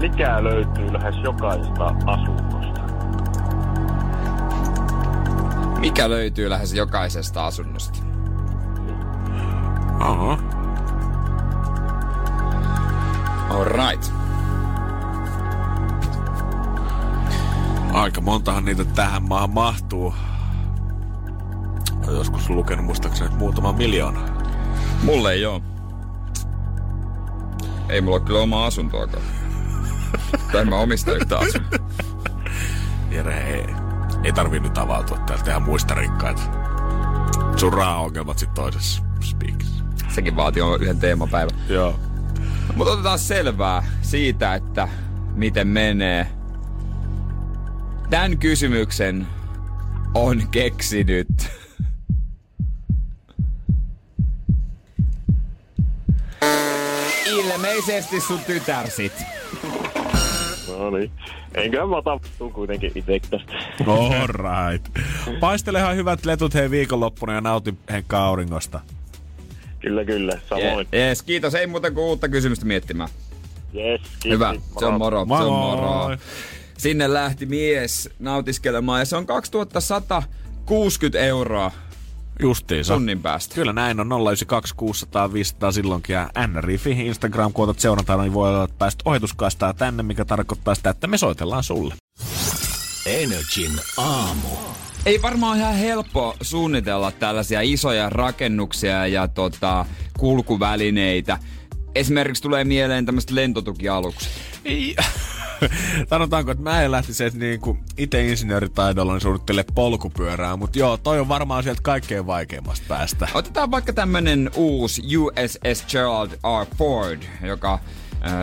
mikä löytyy lähes jokaisesta asunnosta? Mikä löytyy lähes jokaisesta asunnosta? Aha. Alright. Aika montahan niitä tähän maahan mahtuu. Olen joskus lukenut muistaakseni muutama miljoona. Mulle ei oo. Ei mulla ole kyllä omaa asuntoakaan. tai mä omista yhtä asuntoa. Jere, ei, ei tarvii nyt avautua täältä tehdä muista rikkaita. Sun rahaongelmat sit toisessa speakissä. Sekin vaatii yhden teemapäivän. Joo. Mutta otetaan selvää siitä, että miten menee. Tämän kysymyksen on keksinyt. Ilmeisesti sun tytär sit. No niin. Enköhän mä ota kuitenkin itse tästä. All right. Paistelehan hyvät letut hei viikonloppuna ja nauti Henkka auringosta. Kyllä, kyllä. Samoin. Je- Jees, kiitos. Ei muuta kuin uutta kysymystä miettimään. Yes, kiitos. Hyvä, se on moro, Moi se on moro. Sinne lähti mies nautiskelemaan ja se on 2160 euroa Justiinsa. tunnin päästä. Kyllä näin on 092 600 500 silloinkin ja NRIFI Instagram kun otat seurantaa, niin voi olla, että pääst ohituskaistaa tänne, mikä tarkoittaa sitä, että me soitellaan sulle. Energin aamu. Ei varmaan ihan helppo suunnitella tällaisia isoja rakennuksia ja tota, kulkuvälineitä. Esimerkiksi tulee mieleen tämmöiset lentotukialukset. Ei. [laughs] Sanotaanko, että mä en lähtisi edes niinku itse insinööritaidolla niin suunnittele polkupyörää, mutta joo, toi on varmaan sieltä kaikkein vaikeimmasta päästä. Otetaan vaikka tämmönen uusi USS Gerald R. Ford, joka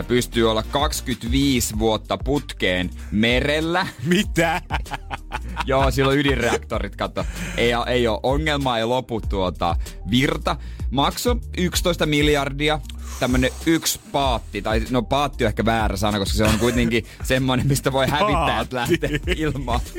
pystyy olla 25 vuotta putkeen merellä. Mitä? Joo, sillä on ydinreaktorit, kato. Ei, ei ole ongelmaa, ei lopu tuota virta. Makso 11 miljardia. Tämmönen yksi paatti, tai no paatti on ehkä väärä sana, koska se on kuitenkin [laughs] semmoinen, mistä voi hävittäjät Paatti. lähteä ilmaan. [laughs]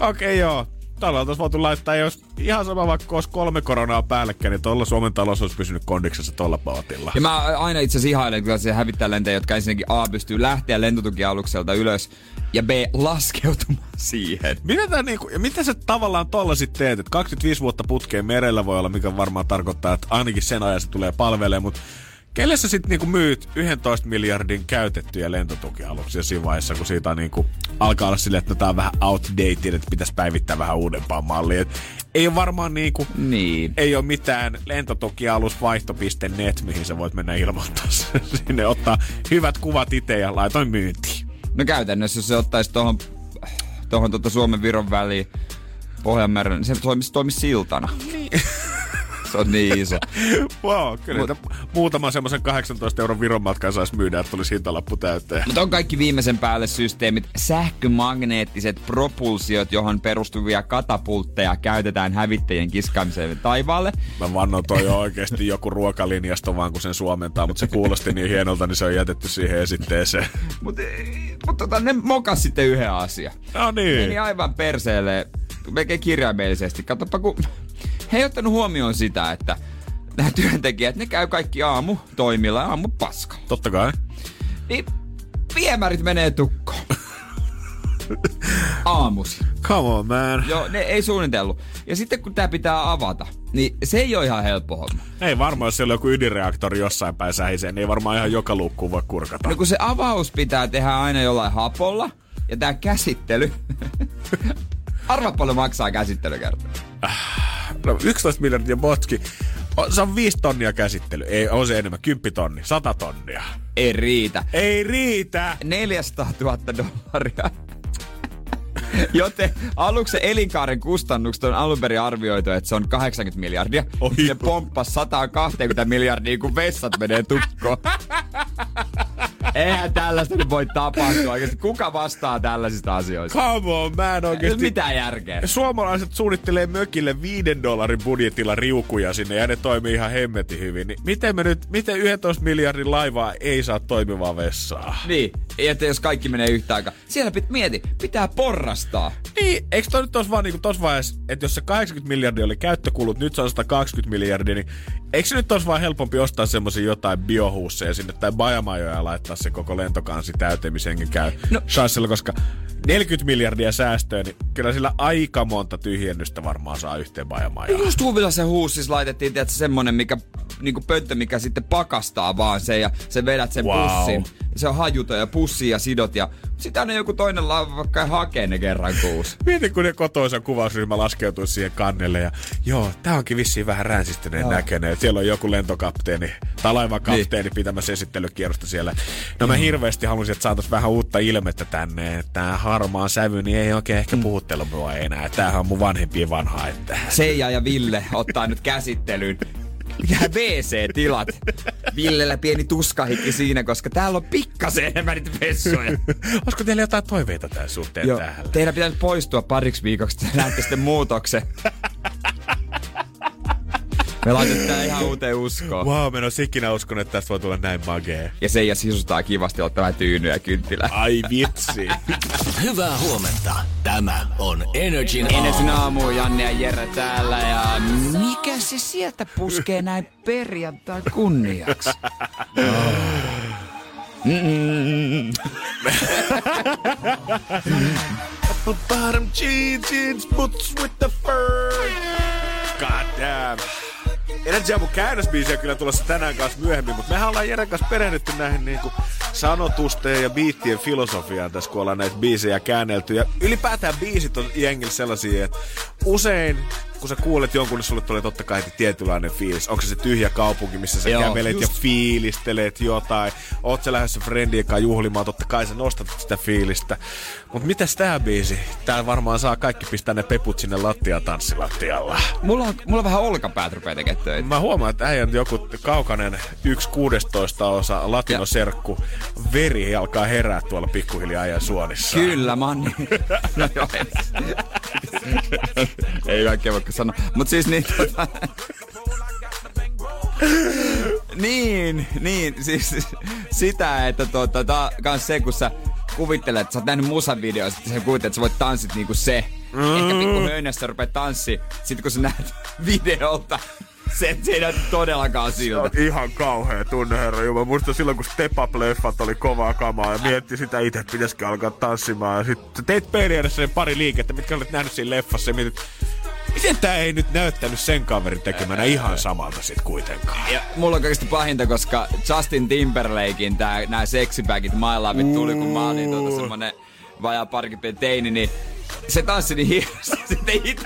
Okei, okay, joo. Tällä oltaisiin voitu laittaa, jos ihan sama vaikka olisi kolme koronaa päällekkäin, niin tuolla Suomen talous olisi pysynyt kondiksessa tuolla paatilla. Ja mä aina itse asiassa ihailen se hävittäjälentäjä, jotka ensinnäkin A pystyy lähteä lentotukialukselta ylös ja B laskeutumaan siihen. Mitä, tää niinku, ja mitä sä tavallaan tolla sitten teet? Et 25 vuotta putkeen merellä voi olla, mikä varmaan tarkoittaa, että ainakin sen ajan se tulee palvelee, mutta kelle sä sitten niinku myyt 11 miljardin käytettyjä lentotukialuksia siinä vaiheessa, kun siitä niinku, alkaa olla silleen, että no, tää on vähän outdated, että pitäisi päivittää vähän uudempaan malliin. Et ei ole varmaan niinku, Niin. ei ole mitään lentotukialusvaihto.net, mihin sä voit mennä ilmoittaa [laughs] sinne, ottaa hyvät kuvat itse ja laitoin myyntiin. No käytännössä jos se ottaisi tuohon tohon tota Suomen Viron väliin Pohjanmeren, niin se toimisi, toimisi siltana. Niin. [laughs] se on niin iso. [laughs] Wow, kyllä Mut- muutama semmoisen 18 euron Viron matkan saisi myydä, että tulisi hintalappu täyteen. Mutta on kaikki viimeisen päälle systeemit, sähkömagneettiset propulsiot, johon perustuvia katapultteja käytetään hävittäjien kiskaamiseen taivaalle. Mä vannon toi on oikeasti joku ruokalinjasto vaan kun sen suomentaa, mutta se kuulosti niin hienolta, niin se on jätetty siihen esitteeseen. [laughs] Mutta mut tota, ne mokas sitten yhden asian. No niin. Meni aivan perseelle, melkein kirjaimellisesti. Katsoppa, kun he ei ottanut huomioon sitä, että nämä työntekijät, ne käy kaikki aamu toimilla ja aamu paska. Totta kai. Niin viemärit menee tukkoon. Aamusi. Come on, man. Joo, ne ei suunnitellut. Ja sitten kun tää pitää avata, niin se ei ole ihan helppo homma. Ei varmaan, jos siellä on joku ydinreaktori jossain päin sähiseen, niin ei varmaan ihan joka luukkuun voi kurkata. No kun se avaus pitää tehdä aina jollain hapolla, ja tää käsittely... [laughs] Arva paljon maksaa käsittelykerta. No, 11 miljardia botki. O, Se on 5 tonnia käsittely. Ei, on se enemmän. 10 tonni. 100 tonnia. Ei riitä. Ei riitä! 400 000 dollaria. [laughs] Joten aluksen elinkaaren kustannukset on alun perin arvioitu, että se on 80 miljardia. Oi. Se pomppasi 120 miljardia, kun vessat menee tukkoon. [laughs] Eihän tällaista nyt voi tapahtua oikeasti. Kuka vastaa tällaisista asioista? Come on, Ei ole oikeesti. mitään järkeä. Suomalaiset suunnittelee mökille viiden dollarin budjetilla riukuja sinne ja ne toimii ihan hemmetin hyvin. Niin miten me nyt, miten 11 miljardin laivaa ei saa toimivaa vessaa? Niin, että jos kaikki menee yhtä aikaa. Siellä pit, mieti, pitää porrastaa. Niin, eikö toi nyt tos vaan niinku tos vaiheessa, että jos se 80 miljardia oli käyttökulut, nyt se on 120 miljardia, niin eikö se nyt tos vaan helpompi ostaa semmosia jotain biohuusseja sinne tai bajamajoja ja laittaa se koko lentokansi täyteen, missä hengen käy No. chansilla, koska 40 miljardia säästöä, niin kyllä sillä aika monta tyhjennystä varmaan saa yhteen bajamajaan. Just Huvilasen huussis laitettiin, tiedätkö, semmonen, mikä, niinku pönttö, mikä sitten pakastaa vaan sen ja se vedät sen Wow. pussin. Se on hajuton ja pussi ja sidot ja sitä ne joku toinen laiva vaikka hakee ne kerran kuussa. [laughs] Mieti, kun ne kotoisa kuvausryhmä laskeutuu siihen kannelle ja joo, tää onkin vissiin vähän ränsistyneen näköinen. Siellä on joku lentokapteeni tai laivankapteeni niin. pitämässä esittelykierrosta siellä. No mä hirveästi haluaisin, että saatais vähän uutta ilmettä tänne. että Tää harmaa sävy, niin ei oikein ehkä puhuttelu mua enää. Tämähän on mun vanhempien vanhaa. Että... Seija ja Ville ottaa nyt käsittelyyn nämä WC-tilat. Villellä pieni tuskahikki siinä, koska täällä on pikkasen enemmän niitä vessoja. [laughs] Olisiko teillä jotain toiveita tämän suhteen Joo, täällä? Teidän pitää nyt poistua pariksi viikoksi, että näette sitten muutoksen. [laughs] Me laitetaan ihan uuteen uskoon. Wow, mä en olisi ikinä uskonut, että tästä voi tulla näin magee. Ja se ja sisustaa kivasti ottaa tyynyä ja kynttilä. Ai vitsi. Hyvää huomenta. Tämä on Energin aamu. Energin aamu, Janne ja Jere täällä. Ja mikä se sieltä puskee näin perjantai kunniaksi? Mm-mm. Bottom jeans, boots with the fur. God damn. Energy Aamun käännösbiisiä kyllä tulossa tänään kanssa myöhemmin, mutta mehän ollaan Jeren kanssa perehdytty näihin niin kuin sanotusteen ja biittien filosofiaan tässä, kun ollaan näitä biisejä käännelty. Ja ylipäätään biisit on jengillä sellaisia, että usein kun sä kuulet jonkun, niin sulle tulee totta kai tietynlainen fiilis. Onko se se tyhjä kaupunki, missä sä Joo, kävelet just. ja fiilistelet jotain. Oot sä lähdössä friendien kanssa juhlimaan, totta kai sä nostat sitä fiilistä. Mut mitäs tää biisi? Tää varmaan saa kaikki pistää ne peput sinne lattia tanssilattialla. Mulla on, mulla on vähän olkapäät rupee tekee töitä. Mä huomaan, että äijän joku kaukainen 1.16 osa latinoserkku veri alkaa herää tuolla pikkuhiljaa äijän suonissa. Kyllä, manni. Niin- [laughs] no joo, ei kaikkea voi sanoa. Mutta siis niin... Tota- niin, niin, siis sitä, että tota, kans se, kun sä kuvittelet, että sä oot nähnyt musavideoista, että sä kuvittelet, että sä voit tanssit niinku se, Mm. Ehkä pikku mm. rupeaa rupeat tanssi, sitten kun sä näet [laughs] videolta se, se ei näytä todellakaan siltä. Se on ihan kauhea tunne, herra Jumala. Muista silloin, kun Step Up-leffat oli kovaa kamaa ja mietti sitä itse, että pitäisikö alkaa tanssimaan. Ja sitten teit peli edessä pari liikettä, mitkä olet nähnyt siinä leffassa ja mietit, miten tää ei nyt näyttänyt sen kaverin tekemänä ää, ihan ää. samalta sit kuitenkaan? Ja mulla on kaikista pahinta, koska Justin Timberlakein tää, nää seksipääkit maailmaa tuli, kun mä olin tuota semmonen vajaa parikymmentä teini, niin se tanssi niin hienosti, sitten ei hit...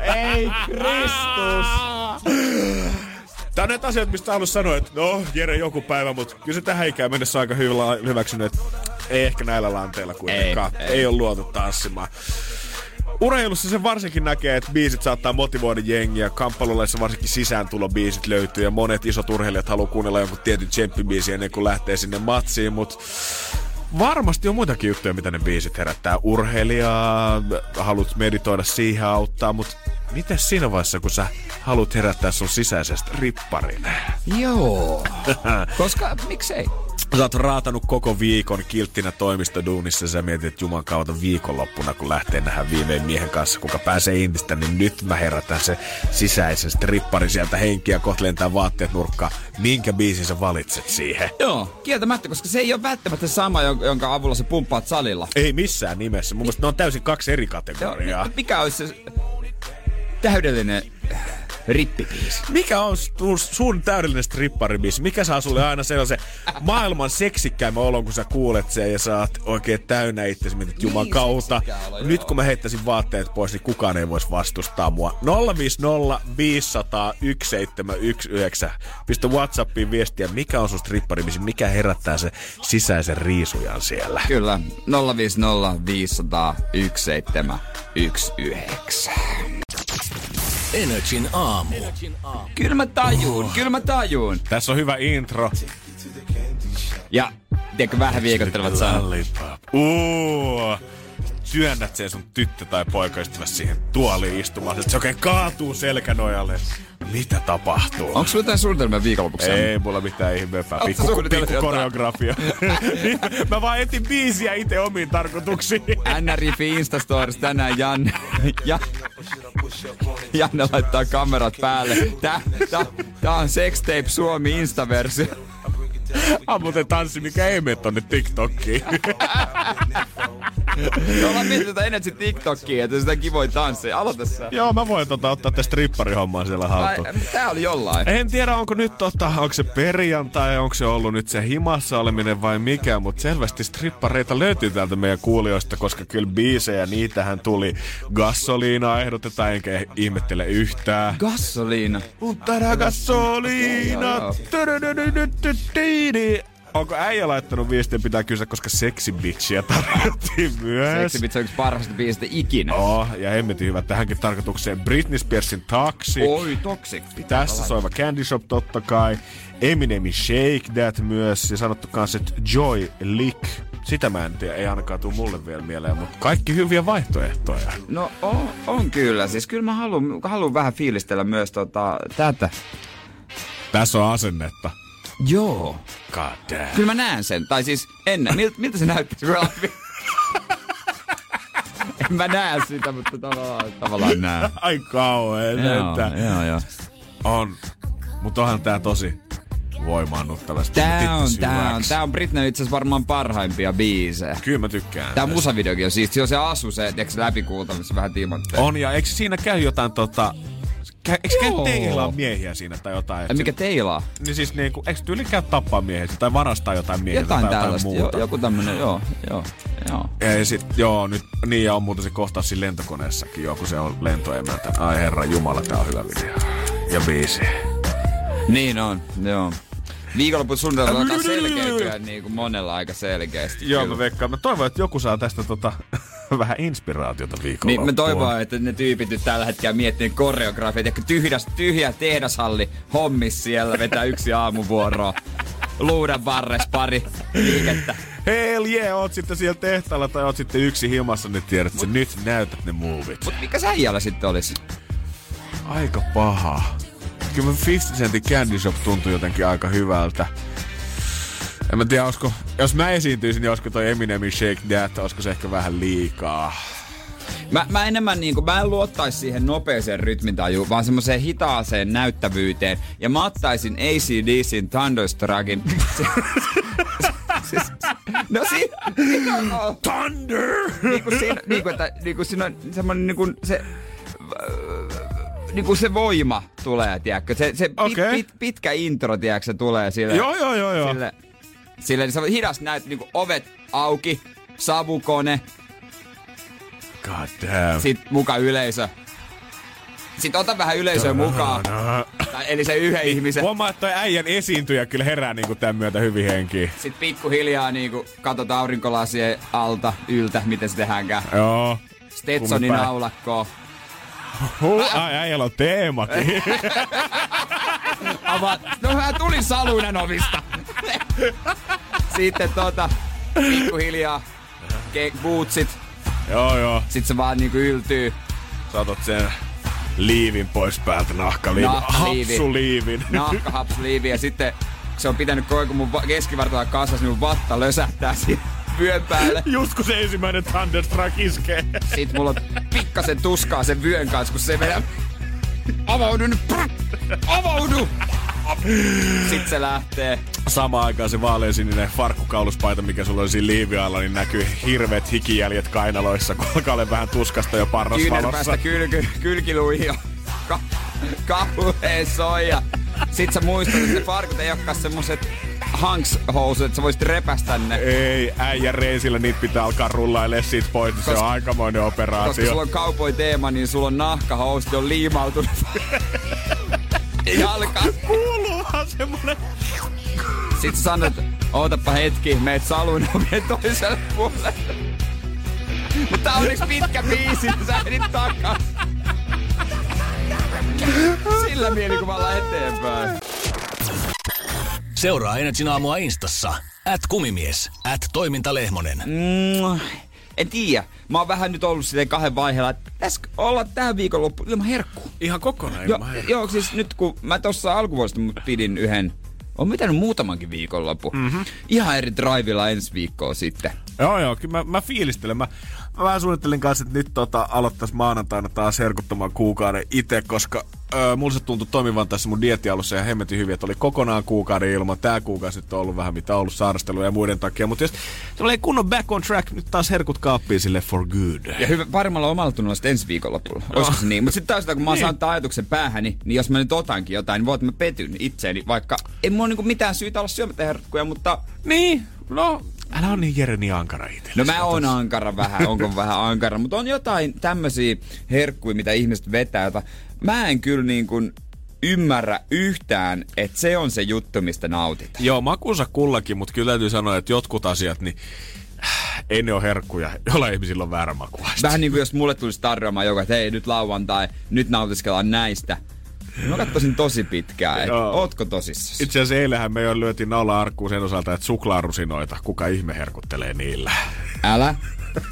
Ei Kristus! Tää on näitä asioita, mistä haluan sanoa, että no, Jere joku päivä, mutta kyllä se tähän ikään mennessä aika hyvällä hyväksynyt, että ei ehkä näillä lanteilla kuitenkaan. Ei, ei. ei ole luotu tanssimaan. Urheilussa se varsinkin näkee, että biisit saattaa motivoida jengiä. Kamppailulaissa varsinkin sisääntulobiisit löytyy ja monet isot urheilijat haluaa kuunnella jonkun tietyn tsemppibiisi ennen kuin lähtee sinne matsiin, mutta varmasti on muitakin juttuja, mitä ne biisit herättää. Urheilijaa, haluat meditoida siihen auttaa, mutta mitä siinä vaiheessa, kun sä haluat herättää sun sisäisestä ripparin? Joo, [laughs] koska miksei? Sä oot raatanut koko viikon kilttinä toimistoduunissa ja sä mietit, että juman kautta viikonloppuna, kun lähtee nähdä viimein miehen kanssa, kuka pääsee intistä, niin nyt mä herätän se sisäisen strippari sieltä henkiä, kohta lentää vaatteet nurkkaan. Minkä biisin sä valitset siihen? Joo, kieltämättä, koska se ei ole välttämättä sama, jonka avulla sä pumppaat salilla. Ei missään nimessä. Mun mielestä ne on täysin kaksi eri kategoriaa. Joo, mikä olisi se täydellinen rippibiisi. Mikä on sun, sun täydellinen stripparibiisi? Mikä saa sulle aina sellaisen maailman seksikkäimmän olon, kun sä kuulet sen ja saat oikein täynnä itsesi, mietit niin juman kautta. Nyt kun mä heittäisin vaatteet pois, niin kukaan ei voisi vastustaa mua. 050501719. Pistä Whatsappiin viestiä, mikä on sun stripparibiisi, mikä herättää se sisäisen riisujan siellä. Kyllä, 050501719. Energin A aamu. Kyllä mä tajuun, kyllä mä tajuun. Tässä on hyvä intro. Ja tiedätkö, vähän viikottelevat saa. Työnnät sen sun tyttö tai poikaystävä siihen tuoliin istumaan, että se oikein kaatuu selkänojalle. Mitä tapahtuu? Onko sulla jotain suunnitelmia viikonlopuksi? Ei mulla mitään ihmeempää. Pikku, pikku koreografia. [laughs] Mä vaan etin biisiä itse omiin tarkoituksiin. Anna Riffi Instastores tänään Jan ja [laughs] Janne laittaa kamerat päälle. Tää, tää, tää on Sextape Suomi Insta-versio. On tanssi, mikä ei mene tonne TikTokkiin. Joo, mä mietin tätä energy TikTokkiin, että sitä kivoin tanssi. Aloita sä. Joo, mä voin tota, ottaa tästä stripparihommaa siellä haltuun. Tää oli jollain. En tiedä, onko nyt tota, onko se perjantai, onko se ollut nyt se himassa oleminen vai mikä, mutta selvästi strippareita löytyy täältä meidän kuulijoista, koska kyllä biisejä niitähän tuli. Gassoliinaa ehdotetaan, enkä ihmettele yhtään. Gassoliina. Mutta gassoliina. Joo, joo. Niin, Onko äijä laittanut viestiä, pitää kysyä, koska seksibitchiä tarjottiin myös. Seksibitch on yksi parhaista biisistä ikinä. Oh, ja hemmetin hyvä tähänkin tarkoitukseen. Britney Spearsin Toxic. Oi, Toxic. Pitää Tässä soiva Candy Shop totta kai. Eminemi Shake That myös. Ja sanottu kanssa, että Joy Lick. Sitä mä en tiedä, ei ainakaan tule mulle vielä mieleen, mutta kaikki hyviä vaihtoehtoja. No on, on kyllä, siis kyllä mä haluan, haluan vähän fiilistellä myös tota, tätä. Tässä on asennetta. Joo. God damn. Kyllä mä näen sen. Tai siis ennen. Miltä, miltä se näytti? en mä näe sitä, mutta tavallaan, tavallaan näen. Ai kauhean. Joo, että joo, joo. On. Mutta onhan tää tosi voimaannuttavasti. Tää on, tää on, tää on Britney itse asiassa varmaan parhaimpia biisejä. Kyllä mä tykkään. Tää musavideokin on siisti. Se on se asu, se, se läpikuulta, missä vähän tiimottelee. On, ja eikö siinä käy jotain tota... Kä, eikö käy teilaa miehiä siinä tai jotain? Ai, mikä teilaa? Niin siis niinku, eikö tyyli käy tappaa miehiä tai varastaa jotain miehiä Jotain tai tällaista. jotain Jo, muuta? joku tämmönen, joo, joo, joo. Ja sit, joo, nyt, niin ja on muuten se kohtaus siinä lentokoneessakin, joo, kun se on lentoemäntä. Ai herra jumala, tää on hyvä video. Ja biisi. Niin on, joo. Viikonlopun suunnitelma alkaa selkeytyä niin kuin monella aika selkeästi. Joo, kyllä. mä veikkaan. Mä toivon, että joku saa tästä tota, [laughs] vähän inspiraatiota viikolla. Niin me toivon, että ne tyypit nyt tällä hetkellä miettii koreografiat, ehkä tyhjä, tyhjä tehdashalli hommis siellä, vetää yksi aamuvuoroa. Luudan varres pari liikettä. Hell yeah, oot sitten siellä tehtaalla tai oot sitten yksi himassa, niin tiedät, että sä nyt näytät ne muuvit. Mut mikä säijällä sitten olisi? Aika paha. Kyllä 50 Centin Candy Shop tuntui jotenkin aika hyvältä. En mä tiedä, olisiko, jos mä esiintyisin, niin olisiko toi Eminemin Shake That, olisiko se ehkä vähän liikaa. Mä, mä enemmän niinku, mä en luottaisi siihen nopeeseen rytmintajuun, vaan semmoiseen hitaaseen näyttävyyteen. Ja mä ottaisin ACDCin Thunderstruckin. no si, on... Thunder! Niinku siinä, niinku, että, niinku siinä on semmonen niinku se... Niinku se voima tulee, tiedätkö? Se, se pit, Okei. pit, pitkä intro, tiedätkö, se tulee sille... Joo, joo, joo, joo. Sille, sille se on hidas näyt, niinku ovet auki, savukone, God damn. sit muka yleisö. Sitten ota vähän yleisöä mukaan. Tai, eli se yhden ihmisen. Huomaa, että toi äijän esiintyjä kyllä herää niinku tämän myötä hyvin henkiin. Sitten pikkuhiljaa niinku katsotaan aurinkolasien alta, yltä, miten se tehdäänkään. Joo. Stetsonin Kumipäin. Äijällä on teemakin. [laughs] Ava... No hän tuli saluinen ovista. Sitten tota, pikkuhiljaa ke- bootsit. joo, joo. Sitten se vaan niinku yltyy. Saatat sen liivin pois päältä, nahkaliivin. Nahkaliivi. Hapsuliivin. Nahkahapsliivi ja sitten se on pitänyt koko mun va- keskivartalo kasvas, niin mun vatta lösähtää siinä vyön päälle. Just kun se ensimmäinen Thunderstruck iskee. Sitten mulla on pikkasen tuskaa sen vyön kanssa, kun se vedä... Avaudu nyt! Avaudu! Sitten se lähtee. Samaan aikaan se vaaleansininen farkkukauluspaita, mikä sulla oli siinä liivin alla, niin näkyy hirveät hikijäljet kainaloissa, kun alkaa olla vähän tuskasta jo Kyynärpäästä parrasvalossa. kylky, kylkiluihin ja ka, [laughs] kauheen soija. Sitten sä muistat, että ne farkut ei olekaan semmoset hanks-housut, että sä voisit repästä ne. Ei, äijä reisillä niitä pitää alkaa rullailee siitä pois, niin se Koska- on aikamoinen Koska operaatio. sulla on cowboy teema, niin sulla on nahkahousut on liimautunut. [laughs] Jalka. Kuuluuhan semmonen... Sitten sä sanot, ootappa hetki, meet salun ovien toiselle puolelle. Mutta tää on yksi pitkä biisi, sä edit takas. Sillä mielikuvalla eteenpäin. Seuraa Energin aamua Instassa. At kumimies. At toimintalehmonen. Mm, en tiedä. Mä oon vähän nyt ollut silleen kahden vaiheella, että pitäisikö olla tää viikonloppu ilman herkkuu. Ihan kokonaan Jo, ilman herkkua. joo, siis nyt kun mä tossa alkuvuodesta pidin yhden, on pitänyt muutamankin viikonloppu. Mm-hmm. Ihan eri drivilla ensi viikkoa sitten. Joo, joo, kyllä mä, mä fiilistelen. Mä, mä vähän suunnittelin kanssa, että nyt tota, aloittais maanantaina taas herkuttamaan kuukauden itse, koska öö, mulla se tuntui toimivan tässä mun diettialussa ja hemmetin hyvin, että oli kokonaan kuukauden ilman. Tää kuukausi nyt on ollut vähän mitä on ollut saarastelua ja muiden takia, mutta jos tulee kunnon back on track, nyt taas herkut kaappiin sille for good. Ja hyvä, paremmalla omalla tunnolla sitten ensi viikonlopulla. Olisiko se niin? Mutta sitten taas, kun mä oon Niin. saanut ajatuksen päähäni, niin jos mä nyt otankin jotain, niin voit mä petyn itseeni, vaikka ei mulla niinku mitään syytä olla syömättä herkkuja, mutta Niin, no, älä on niin Jere niin ankara itse. No mä oon ankara vähän, onko vähän ankara, mutta on jotain tämmöisiä herkkuja, mitä ihmiset vetää, jota mä en kyllä niin kuin ymmärrä yhtään, että se on se juttu, mistä nautit. Joo, makunsa kullakin, mutta kyllä täytyy sanoa, että jotkut asiat, niin äh, ei ne ole herkkuja, joilla ihmisillä on väärä maku. Vähän niin kuin jos mulle tulisi tarjoamaan joka, että hei nyt lauantai, nyt nautiskellaan näistä. Mä katsoisin tosi pitkään, että ootko tosissaan? Itse asiassa eilähän me jo lyötiin naula arkkuun sen osalta, että suklaarusinoita, kuka ihme herkuttelee niillä. Älä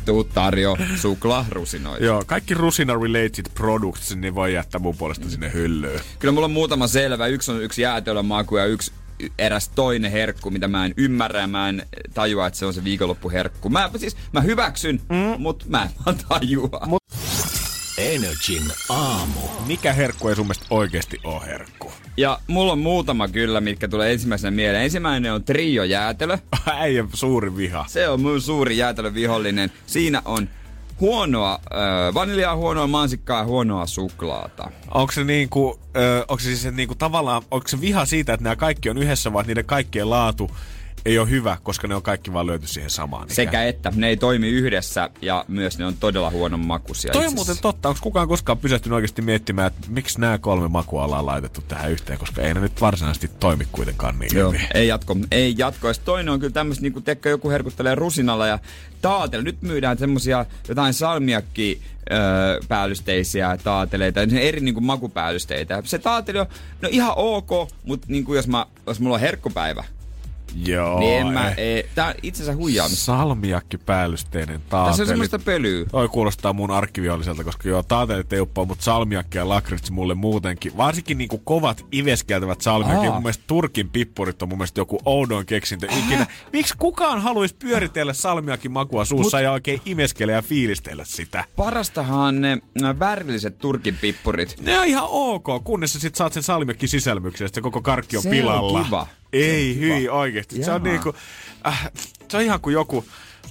tuu tarjo suklaarusinoita. Joo, kaikki rusina-related products, niin voi jättää mun puolesta sinne hyllyyn. Kyllä mulla on muutama selvä. Yksi on yksi jäätelön maku ja yksi eräs toinen herkku, mitä mä en ymmärrä ja mä en tajua, että se on se viikonloppuherkku. Mä, siis, mä hyväksyn, mm. mutta mä en tajua. Mut. Energin aamu. Mikä herkku ei sun mielestä oikeasti ole herkku? Ja mulla on muutama kyllä, mitkä tulee ensimmäisenä mieleen. Ensimmäinen on trio jäätelö. [laughs] Äijän suuri viha. Se on mun suuri jäätelövihollinen. Siinä on huonoa äh, vaniljaa, huonoa mansikkaa ja huonoa suklaata. Onko se niinku, ö, onko se siis niinku tavallaan, onko se viha siitä, että nämä kaikki on yhdessä, vaan niiden kaikkien laatu ei ole hyvä, koska ne on kaikki vaan löyty siihen samaan. Sekä että ne ei toimi yhdessä ja myös ne on todella huonon makuisia. Toi on muuten totta. Onko kukaan koskaan pysähtynyt oikeasti miettimään, että miksi nämä kolme makua ollaan laitettu tähän yhteen, koska ei ne nyt varsinaisesti toimi kuitenkaan niin Joo, hyvin. ei jatko, ei jatko. Ja toinen on kyllä tämmöistä, niinku tekkö joku herkuttelee rusinalla ja taatella. Nyt myydään semmosia jotain salmiakki öö, päällysteisiä taateleita, eri niinku makupäällysteitä. Se taateli on no ihan ok, mutta niinku jos, mä, jos mulla on herkkupäivä, Joo. niin en mä, ei, tää on itsensä huijaamista. Salmiakki päällysteinen Tässä taateli. on semmoista pölyä. Toi kuulostaa mun arkkiviolliselta, koska joo, taatelit ei uppaa, mutta salmiakki ja lakritsi mulle muutenkin. Varsinkin niinku kovat iveskeltävät salmiakki. Aa. Mun mielestä Turkin pippurit on mun mielestä joku oudoin keksintö ikinä. Miksi kukaan haluaisi pyöritellä salmiakin makua suussa ja oikein imeskellä ja fiilistellä sitä? Parastahan ne äh, värilliset turkin pippurit. Ne on ihan ok, kunnes sä sit saat sen salmiakki sisälmyksen ja koko karkki on Se on pilalla. kiva. Ei, hyi, oikeesti. Se on niinku, äh, se on ihan kuin joku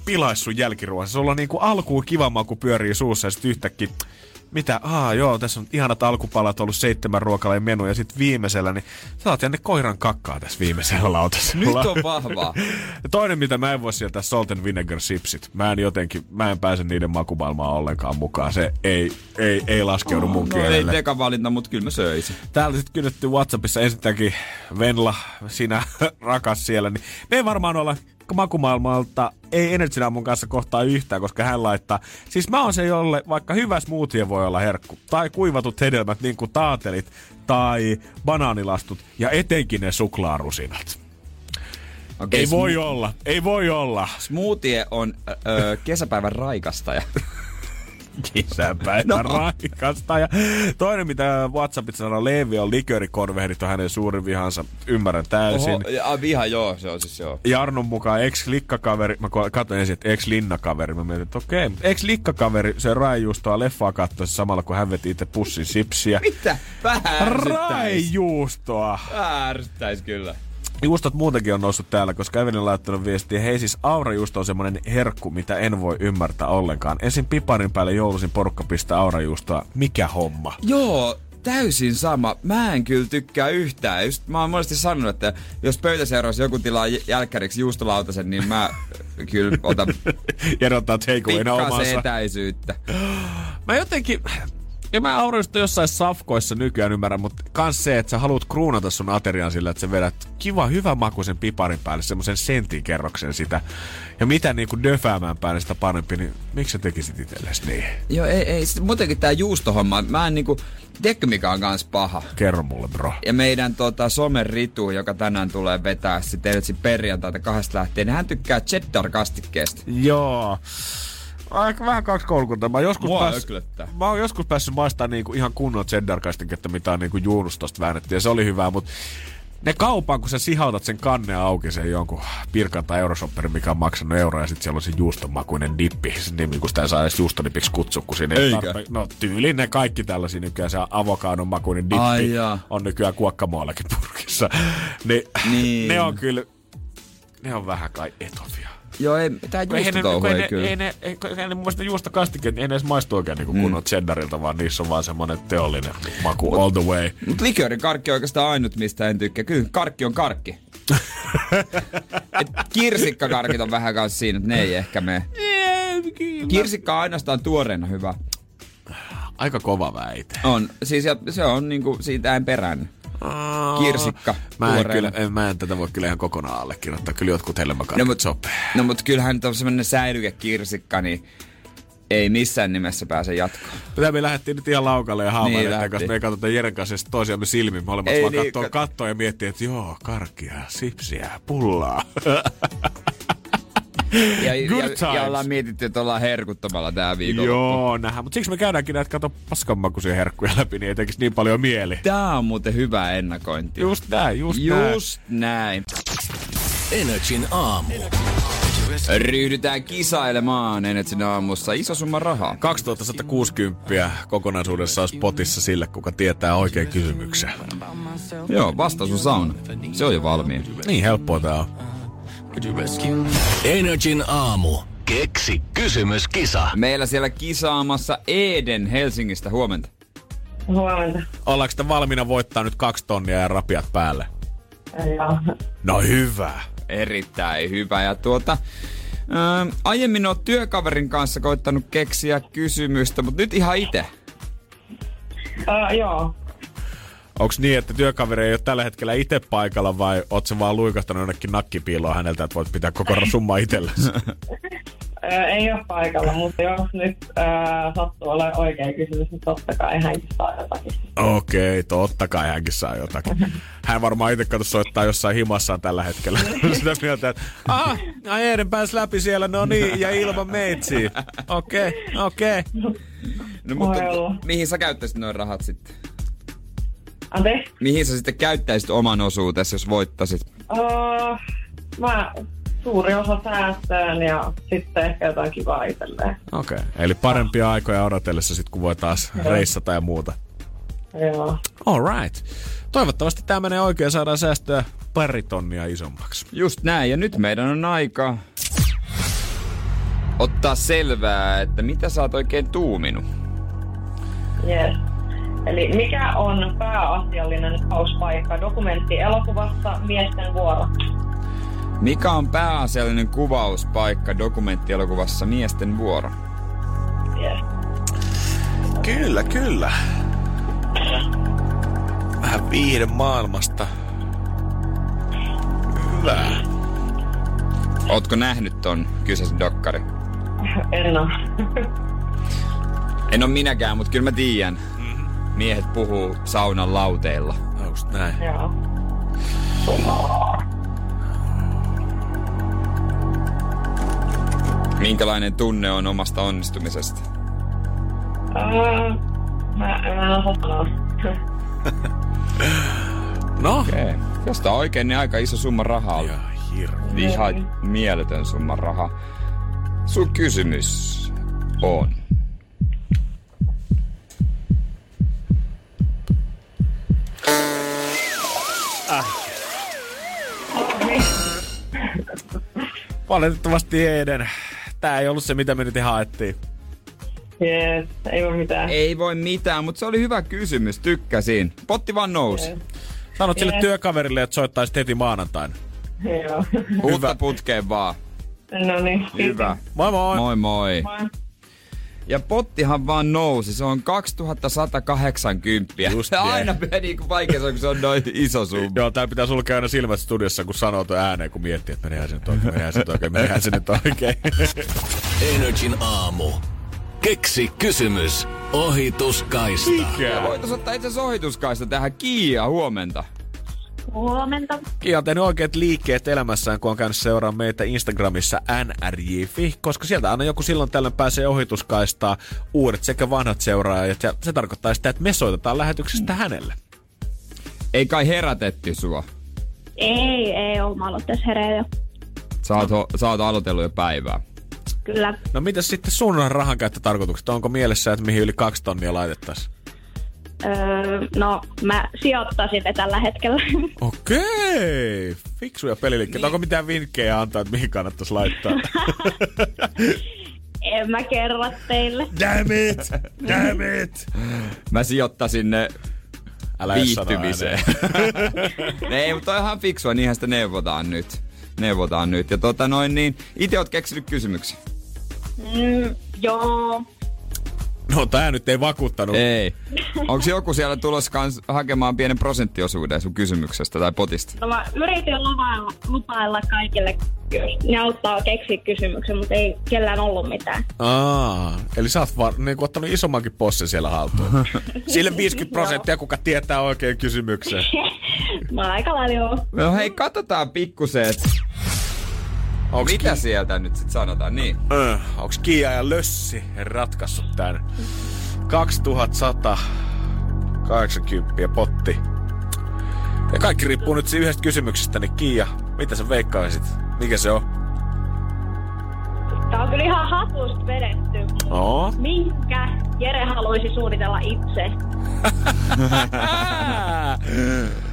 pilais sun jälkiruoassa. Sulla on niinku alkuun kiva maku pyörii suussa ja sit yhtäkkiä mitä? Aa, joo, tässä on ihanat alkupalat ollut seitsemän ruokaleen menu ja sitten viimeisellä, niin sä oot jänne koiran kakkaa tässä viimeisellä lautasella. Nyt on vahvaa. Toinen, mitä mä en voi sieltä salt and vinegar chipsit. Mä en jotenkin, mä en pääse niiden makumaailmaan ollenkaan mukaan. Se ei, ei, ei laskeudu mun No ei kielelle. teka valinta, mutta kyllä mä söisin. Täällä sitten kynnetty Whatsappissa ensinnäkin Venla, sinä [laughs] rakas siellä, niin me ei varmaan olla makumaailmalta ei Energy mun kanssa kohtaa yhtään, koska hän laittaa. Siis mä oon se, jolle vaikka hyvä smoothie voi olla herkku, tai kuivatut hedelmät niin kuin taatelit, tai banaanilastut, ja etenkin ne suklaarusinat. Okay, Ei voi olla, ei voi olla. Smoothie on öö, kesäpäivän raikastaja. [laughs] Kesäpäivä no. raikasta. Ja toinen, mitä WhatsAppissa sanoo, Leevi on likörikonvehdit on hänen suurin vihansa. Ymmärrän täysin. Oho, ja, viha joo, se on siis joo. Jarnon mukaan ex-likkakaveri, mä katsoin ensin, että ex-linnakaveri, mä mietin, että okei, okay. ex-likkakaveri se raijuustoa leffaa katsoessa samalla kun hän veti itse pussin sipsiä. Mitä? Vähän. Raijuustoa. Vähän ärsyttäis kyllä. Juustot muutenkin on noussut täällä, koska Evelin on laittanut viestiä. Hei siis aurajuusto on semmonen herkku, mitä en voi ymmärtää ollenkaan. Ensin piparin päälle joulusin porukka pistää aurajuustoa. Mikä homma? Joo, täysin sama. Mä en kyllä tykkää yhtään. Just, mä oon monesti sanonut, että jos pöytäseurassa joku tilaa jä- jälkkäriksi juustolautasen, niin mä kyllä otan [laughs] Erottaa takeawayna pikkasen omassa. etäisyyttä. Mä jotenkin... Ja mä aurajuusto jossain safkoissa nykyään ymmärrän, mutta kans se, että sä haluat kruunata sun aterian sillä, että sä vedät kiva, hyvä makuisen piparin päälle, semmoisen sentin kerroksen sitä. Ja mitä niinku döfäämään päälle sitä parempi, niin miksi sä tekisit itsellesi niin? Joo, ei, ei. Sitten muutenkin tää juustohomma, mä en niinku, tiedätkö mikä on kans paha? Kerro mulle, bro. Ja meidän tota, somen Ritu, joka tänään tulee vetää sitten perjantaita kahdesta lähtien, niin hän tykkää cheddar-kastikkeesta. Joo. Aika vähän kaksi koulukuntaa. Mä joskus, Mua pääs, öklöttää. mä oon joskus päässyt maistamaan niinku ihan kunnon cheddar kastiketta, mitä on niinku juunustosta väännetty. Ja se oli hyvää, mutta ne kaupaan, kun sä sihautat sen kannen auki, sen jonkun pirkan tai eurosopperin, mikä on maksanut euroa, ja sitten siellä on se juustomakuinen dippi. Se nimi, kun sitä ei saa edes juustodipiksi kutsua, kun siinä ei tarpe- No tyyliin ne kaikki tällaisia nykyään. Se avokadon makuinen dippi Ai jaa. on nykyään kuokkamoillakin purkissa. [laughs] Niin, Niin. ne on kyllä, ne on vähän kai etovia. Joo, ei, tää Kun eihän ne, ei, ei ne, kyllä. ei, ne, ei, ei ne mun mielestä juustokastikeet, ei ne edes maistu oikein niin Mm. kunnon cheddarilta, vaan niissä on vaan semmonen teollinen maku all the way. Mut liköörin karkki on oikeastaan ainut, mistä en tykkää. Kyllä karkki on karkki. [laughs] Et kirsikkakarkit on vähän kanssa siinä, että ne ei ehkä mene. Kirsikka on ainoastaan tuoreena hyvä. Aika kova väite. On. Siis ja se on niinku siitä en perän. Kirsikka. Mä en, kyllä, en, mä en tätä voi kyllä ihan kokonaan allekirjoittaa. Kyllä jotkut helmakarkit No no, mut- sopii. No mut kyllähän on semmonen säilykekirsikka, niin ei missään nimessä pääse jatkoon. Mitä me lähdettiin nyt ihan laukalle ja haavailemaan niin, kanssa. Me ei katsota Jeren kanssa toisiamme silmiin. Me olemme Ei vaan niin, kattoo, kat- kattoo ja miettii, että joo, karkkia, sipsiä, pullaa. [laughs] Ja, Good ja, times. ja ollaan mietitty, että ollaan herkuttamalla tää viikonloppu. joo, nähdään. Mutta siksi me käydäänkin näitä kato paskanmakuisia herkkuja läpi, niin ei tekisi niin paljon mieli. Tää on muuten hyvä ennakointi. Just näin, just, näin. Just näin. Energin aamu. Ryhdytään kisailemaan Energyn aamussa. Iso summa rahaa. 2160 kokonaisuudessaan spotissa sille, kuka tietää oikein kysymyksen. Joo, vastaus on sauna. Se on jo valmiin. Niin helppoa tää on. Energin aamu. Keksi kysymyskisa. Meillä siellä kisaamassa Eden Helsingistä. Huomenta. Huomenta. Ollaanko sitä valmiina voittaa nyt kaksi tonnia ja rapiat päälle? Joo. No hyvä. Erittäin hyvä. Ja tuota, ää, aiemmin oot työkaverin kanssa koittanut keksiä kysymystä, mutta nyt ihan itse. Uh, joo. Onko niin, että työkaveri ei ole tällä hetkellä itse paikalla vai oot sä vaan luikahtanut jonnekin nakkipiiloon häneltä, että voit pitää koko [laughs] summa itsellesi? Ei ole paikalla, mutta jos nyt uh, sattuu olemaan oikea kysymys, niin totta kai hänkin saa jotakin. Okei, okay, totta kai hänkin saa jotakin. Hän varmaan itse kato soittaa jossain himassaan tällä hetkellä. [laughs] Sitä mieltä, että ah, ai Eeden pääsi läpi siellä, no niin, ja ilman meitsiä. Okei, okay, okei. Okay. No, mutta olla. mihin sä käyttäisit noin rahat sitten? Anteeksi? Mihin sä sitten käyttäisit oman osuutesi, jos voittasit? Uh, mä suuri osa säästöön ja sitten ehkä jotain kivaa itselleen. Okei, okay. eli parempia aikoja odotellessa sit, kun voi taas reissata ja muuta. Joo. Alright. Toivottavasti tämä menee oikein ja saadaan säästöä pari tonnia isommaksi. Just näin, ja nyt meidän on aika ottaa selvää, että mitä sä oot oikein tuuminut. Yes. Eli mikä on pääasiallinen pauspaikka dokumentti-elokuvassa Miesten vuoro? Mikä on pääasiallinen kuvauspaikka dokumenttielokuvassa Miesten vuoro? Yes. Kyllä, kyllä. Vähän viihde maailmasta. Hyvä. Ootko nähnyt ton kyseisen dokkari? [laughs] En oo. En oo minäkään, mutta kyllä mä tiedän. Miehet puhuu saunan lauteilla. Just näin. Joo. Minkälainen tunne on omasta onnistumisesta? Uh, mä en. [laughs] No, Okei. Okay. Jos tää on oikein, niin aika iso summa rahaa oli. Ihan mieletön summa rahaa. Sun kysymys on. Valitettavasti Eden. Tää ei ollut se, mitä me nyt haettiin. Yes. Ei voi mitään. Ei voi mitään, mutta se oli hyvä kysymys. Tykkäsin. Potti vaan nousi. Yes. Sanot sille Yes. työkaverille, että soittaisit heti maanantaina. Joo. Uutta putkeen vaan. no niin. Hyvä. Moi moi! Moi moi. Moi. Ja pottihan vaan nousi. Se on 2180. Just Se niin. aina meni kuin vaikea se on, kun se on noin iso summa. Joo, tää pitää sulkea aina silmät studiossa, kun sanoo tuon ääneen, kun miettii, että menehän se nyt oikein, menehän se nyt oikein, menehän se nyt oikein. Energin aamu. Keksi kysymys. Ohituskaista. Ja voitais ottaa itse asiassa ohituskaista tähän. Kiia, huomenta. Huomenta. Kia on oikeat liikkeet elämässään, kun on käynyt seuraamaan meitä Instagramissa nrj.fi, koska sieltä aina joku silloin tällöin pääsee ohituskaistaa uudet sekä vanhat seuraajat, ja se tarkoittaa sitä, että me soitetaan lähetyksestä hänelle. Ei kai herätetty sua. Ei, ei ole. Mä aloittaisi hereä jo. Sä oot, ho- sä oot aloitellut jo päivää. Kyllä. No mitä sitten sun rahankäyttötarkoitukset? Onko mielessä, että mihin yli kaksi tonnia laitettaisiin? Öö, no, mä sijoittaisin ne tällä hetkellä. [laughs] Okei, fiksuja peliliikkeitä. Onko mitään vinkkejä antaa, että mihin kannattaisi laittaa? [laughs] en mä kerro teille. Damn it! Damn it! Mä sijoittaisin ne Älä viihtymiseen. [laughs] Ei, mutta on ihan fiksua, niinhän sitä neuvotaan nyt. Neuvotaan nyt. Ja tota noin niin, itse oot keksinyt kysymyksen. Mm, joo. No tää nyt ei vakuuttanut. Ei. Onko joku siellä tulossa kans hakemaan pienen prosenttiosuuden sun kysymyksestä tai potista? No mä yritin lupailla, lupailla kaikille, jos ne auttaa keksiä kysymyksen, mutta ei kellään ollut mitään. Aa, eli sä oot var, niin ottanut isommankin possin siellä haltuun. [laughs] Sille 50 prosenttia, kuka tietää oikein kysymyksen. [laughs] mä oon aika lailla joo. No hei, katsotaan pikkusen, että Onks mitä sieltä nyt sit sanotaan. Niin. Öh, onks Kia ja Lössi ratkaissut tän? 2180 potti. Ja kaikki riippuu nyt siitä yhdestä kysymyksestä, niin Kiia, mitä sä veikkaisit? Mikä se on? Tää on kyllä ihan hatusta vedetty. No. Minkä Jere haluaisi suunnitella itse? [laughs]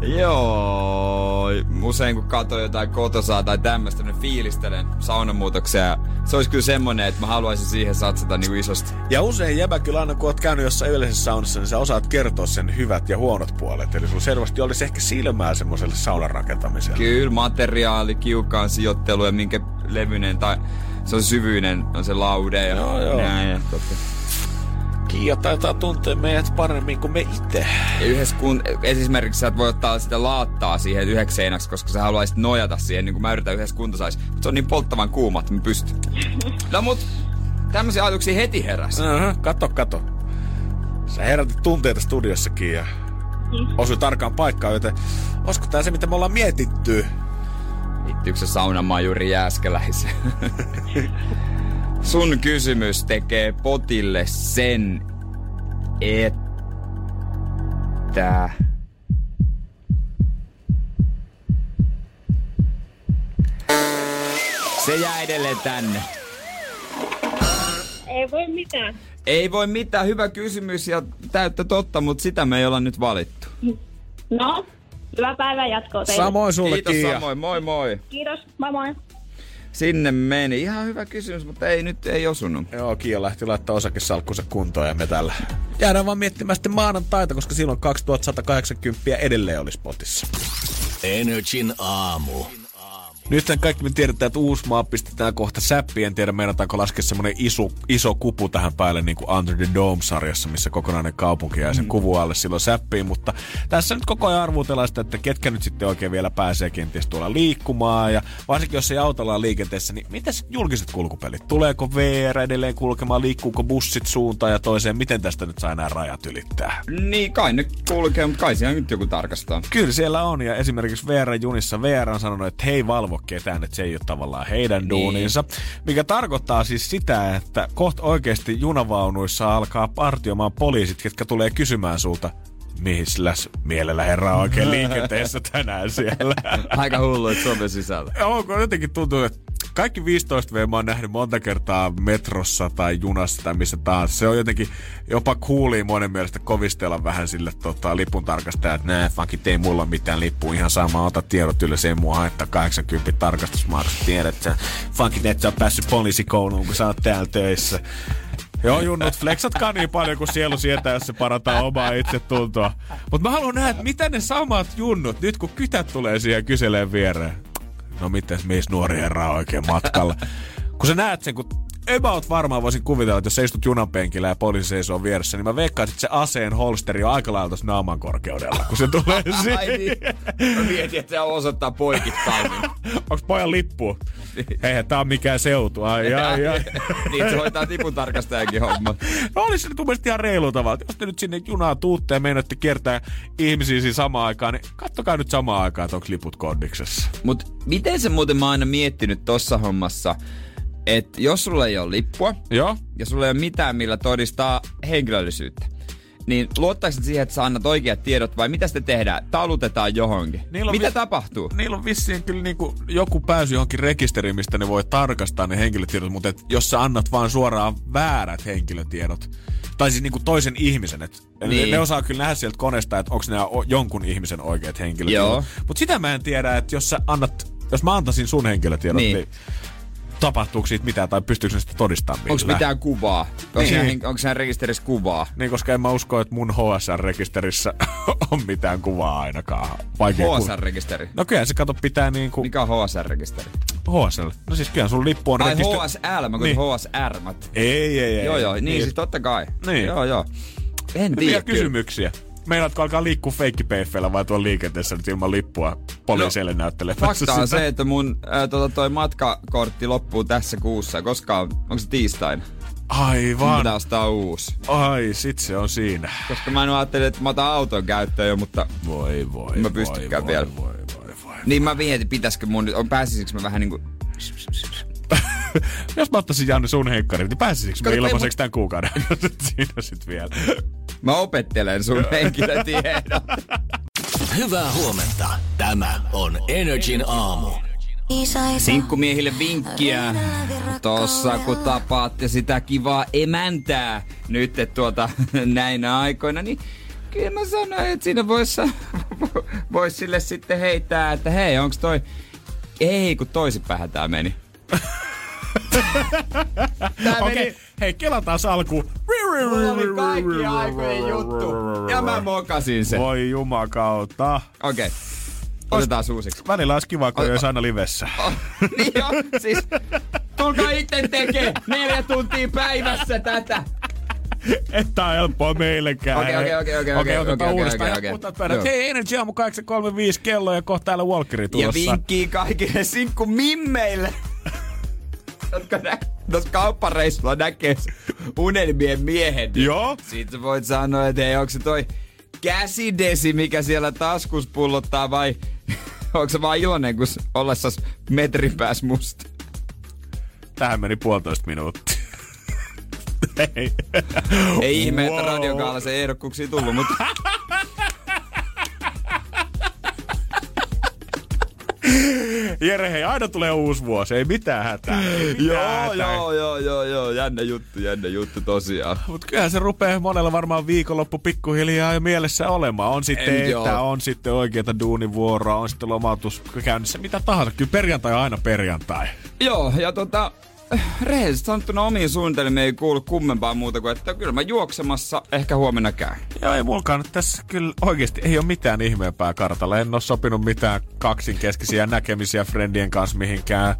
Joo, usein kun katson jotain kotosaa tai tämmöistä, niin fiilistelen saunamuutoksia. Se olisi kyllä semmonen, että mä haluaisin siihen satsata niinku isosti. Ja usein jäbä kyllä aina kun oot käynyt jossain yleisessä saunassa, niin sä osaat kertoa sen hyvät ja huonot puolet. Eli sulla selvästi olisi ehkä silmää semmoiselle saunan rakentamiselle. Kyllä, materiaali, kiukaan sijoittelu ja minkä levyinen tai se on syvyinen, on se laude ja Joo, joo. näin. Ja totta. Kiia taitaa tuntea meidät paremmin kuin me itse. Ja yhdessä kun, esimerkiksi sä et voi ottaa sitä laattaa siihen yhdeksi seinäksi, koska sä haluaisit nojata siihen, niin kuin mä yritän yhdessä kuntosais. Mutta se on niin polttavan kuuma, että mä pystyn. [laughs] No mut, tämmöisiä ajatuksia heti heräsi. Uh-huh. Kato, kato. Sä herätit tunteita studiossakin ja osui tarkkaan paikkaan, joten olisiko tää se, mitä me ollaan mietitty? Liittyykö se saunamajuri Jääskeläiseen? [laughs] Sun kysymys tekee potille sen, että... Se jää edelleen tänne. Ei voi mitään. Ei voi mitään, hyvä kysymys ja täyttä totta, mutta sitä me ei olla nyt valittu. No, hyvää päivää jatkoa teille. Samoin sulle, Kiitos Kiia. samoin, moi moi. Kiitos, moi moi. Sinne meni. Ihan hyvä kysymys, mutta ei nyt ei osunut. Joo, Kiia lähti laittaa osakesalkkunsa kuntoon ja me tällä. Jäädään vaan miettimään sitten maanantaita, koska silloin 2180 edelleen olisi potissa. Energin aamu. Nythän kaikki me tiedetään, että Uusmaa pistetään kohta säppiin. En tiedä, meinataanko laskea semmoinen iso, iso kupu tähän päälle, niin kuin Under the Dome-sarjassa, missä kokonainen kaupunki jää sen kuvun alle silloin säppiin. Mutta tässä nyt koko ajan arvutellaan sitä, että ketkä nyt sitten oikein vielä pääsee kenties tuolla liikkumaan. Ja varsinkin jos ei autolla on liikenteessä, niin mitäs julkiset kulkupelit? Tuleeko VR edelleen kulkemaan? Liikkuuko bussit suuntaan ja toiseen? Miten tästä nyt saa enää rajat ylittää? Niin, kai ne kulkee, mutta kai siellä nyt joku tarkastaa. Kyllä siellä on, ja esimerkiksi VR-junissa VR on sanonut, että he ei valvo ketään, että se ei ole tavallaan heidän Niin. duuninsa. Mikä tarkoittaa siis sitä, että kohta oikeasti junavaunuissa alkaa partioimaan poliisit, ketkä tulee kysymään sulta, mihisläs mielellä herra oikein liikenteessä [laughs] tänään siellä. Aika hullu, että Suomen sisällä. Onko jotenkin tuntuu, että kaikki 15V mä oon nähnyt monta kertaa metrossa tai junassa tai missä tahansa. Se on jotenkin jopa cooli monen mielestä kovistella vähän sille tota, lipun tarkastaja, että nää fuckit ei mulla mitään lippua ihan sama, ota tiedot ylös, ei mua haittaa 80 tarkastusmaksu, tiedät sä. Fuckit, et sä oot päässyt poliisikouluun, kun sä oot täällä töissä. Joo, junnut, flexatkaa niin paljon kuin sielu sietää, jos se parantaa omaa itsetuntoa. Mutta mä haluan nähdä, että mitä ne samat junnut, nyt kun kytät tulee siihen kyseleen viereen. No mites, missä nuori herra on oikein matkalla? kun sä näet sen, kun about varmaan voisin kuvitella, että jos sä istut junan penkillä ja poliisi seisoo vieressä, niin mä veikkaisin, että se aseen holsteri on aika lailla naaman korkeudella, kun se tulee Ai siihen. niin. Mä mietin, että se osoittaa poikittain. Onks pojan lippu? Eihän tää on mikään seutu. Ai, ai, ai. [laughs] niin, se hoitaa tipun tarkastajankin homma. No olisi se nyt mun ihan reilu tavalla. Jos te nyt sinne junaan tuutte ja meinaatte kiertää ihmisiä siinä samaan aikaan, niin kattokaa nyt samaan aikaan, että onko liput kondiksessa. Mut miten se muuten mä oon aina miettinyt tossa hommassa, että jos sulla ei ole lippua, Joo. ja sulla ei ole mitään, millä todistaa henkilöllisyyttä, niin luottaisitko siihen, että sä annat oikeat tiedot vai mitä sitten tehdään? Talutetaan johonkin. Niillä mitä vi- tapahtuu? Niillä on vissiin kyllä niinku joku pääsy johonkin rekisteriin, mistä ne voi tarkastaa ne henkilötiedot, mutta et jos sä annat vaan suoraan väärät henkilötiedot, tai siis niinku toisen ihmisen, et niin. Ne osaa kyllä nähdä sieltä koneesta, että onko ne jonkun ihmisen oikeat henkilötiedot. Mutta sitä mä en tiedä, että jos sä annat, jos mä antaisin sun henkilötiedot, niin, Niin. Niin tapahtuuko siitä mitään tai pystyykö sitä todistamaan Onko mitään kuvaa? Onko Niin. siinä rekisterissä kuvaa? Niin, koska en mä usko, että mun HSR-rekisterissä [laughs] on mitään kuvaa ainakaan. Vaikea ku- HSR-rekisteri. No kyllä se kato pitää niinku... Mikä on HSR-rekisteri? HSL. No siis kyllä sun lippu on Ai HSL, mä Niin. niin. HSR. Mä... Ei, ei, ei. Joo, joo, niin, siis totta kai. Niin. Joo, joo. En Hyviä tiedä kyllä. Meinaatko alkaa liikkua feikkipeiffeillä vai tuolla liikenteessä nyt ilman lippua poliiseille no, näyttelemässä Fakta on sitä? se, että mun ää, tota, toi matkakortti loppuu tässä kuussa. Koska on, onko se tiistain? Mun Aivan. pitää ostaa uusi. Ai, sit se on siinä. Koska mä en ajattelin, että mä otan auton käyttöön jo, mutta Voi, voi, mä voi, pystykään voi, vielä. Voi, voi, voi. Niin mä mietin, pitäisikö mun nyt, on pääsisikö mä vähän niinku... [laughs] [laughs] Jos mä ottaisin Janne sun henkkarit, niin pääsisikö me ilmaiseksi tämän kuukauden? [laughs] Siinä sit vielä. Mä opettelen sun henkilötiedon. [laughs] Hyvää huomenta. Tämä on Energin aamu. Sinkkumiehille vinkkiä. Tossa kun tapaatte sitä kivaa emäntää nyt tuota näinä aikoina, niin kyllä mä sanoin, että siinä voisi vois sille sitten heittää, että hei, onks toi... Ei, kun toisinpähän tää meni. Tää Okei, meni... hei, kelataan alkuun. Mulla oli kaikki aikojen juttu. Ja mä mokasin sen. Okei, Voi jumakautta. okay. otetaan uusiksi. Välillä olisi kiva, kun olisi aina livessä. Niin jo, siis tulkaa itse tekee neljä tuntia päivässä tätä. Että on helppoa meillekään. Okei, okei, okei, okei, Okei, okei, otetaan okei, uudestaan. okei, Ja okei. Hei, Energy aamu 835 kello ja kohta täällä Walkeri Ja tulossa. vinkkiä kaikille sinkku mimmeille, jotka nä- tuossa kauppareissulla näkee unelmien miehen. niin Joo. Sä voit sanoa, että hei, onko se toi käsidesi, mikä siellä taskus pullottaa vai [laughs] onko se vaan iloinen, kun ollessas metrin pääs musta? Tähän meni puolitoista minuuttia. Ei. Ei ihme, että Wow. radiokaala se ehdokkuuksia tullut, mutta [laughs] [laughs] Jere, hei, aina tulee uusi vuosi. Ei mitään hätää. Ei mitään joo, hätää. joo, joo, joo, joo, jännä juttu, jännä juttu tosiaan. Mutta kyllähän se rupeaa monella varmaan viikonloppu pikkuhiljaa jo mielessä olemaan. On sitten En, että, joo. on sitten oikeita duunivuoroa, on sitten lomautus käynnissä, mitä tahansa. Kyllä perjantai on aina perjantai. Joo, ja tota, rehellisesti sanottuna omiin suunnitelmiin ei kuulu kummempaa muuta kuin, että kyllä mä juoksemassa ehkä huomenna käyn. Joo, ei mulkaan nyt tässä kyllä oikeasti ei ole mitään ihmeempää kartalla. En ole sopinut mitään kaksinkeskisiä näkemisiä friendien kanssa mihinkään,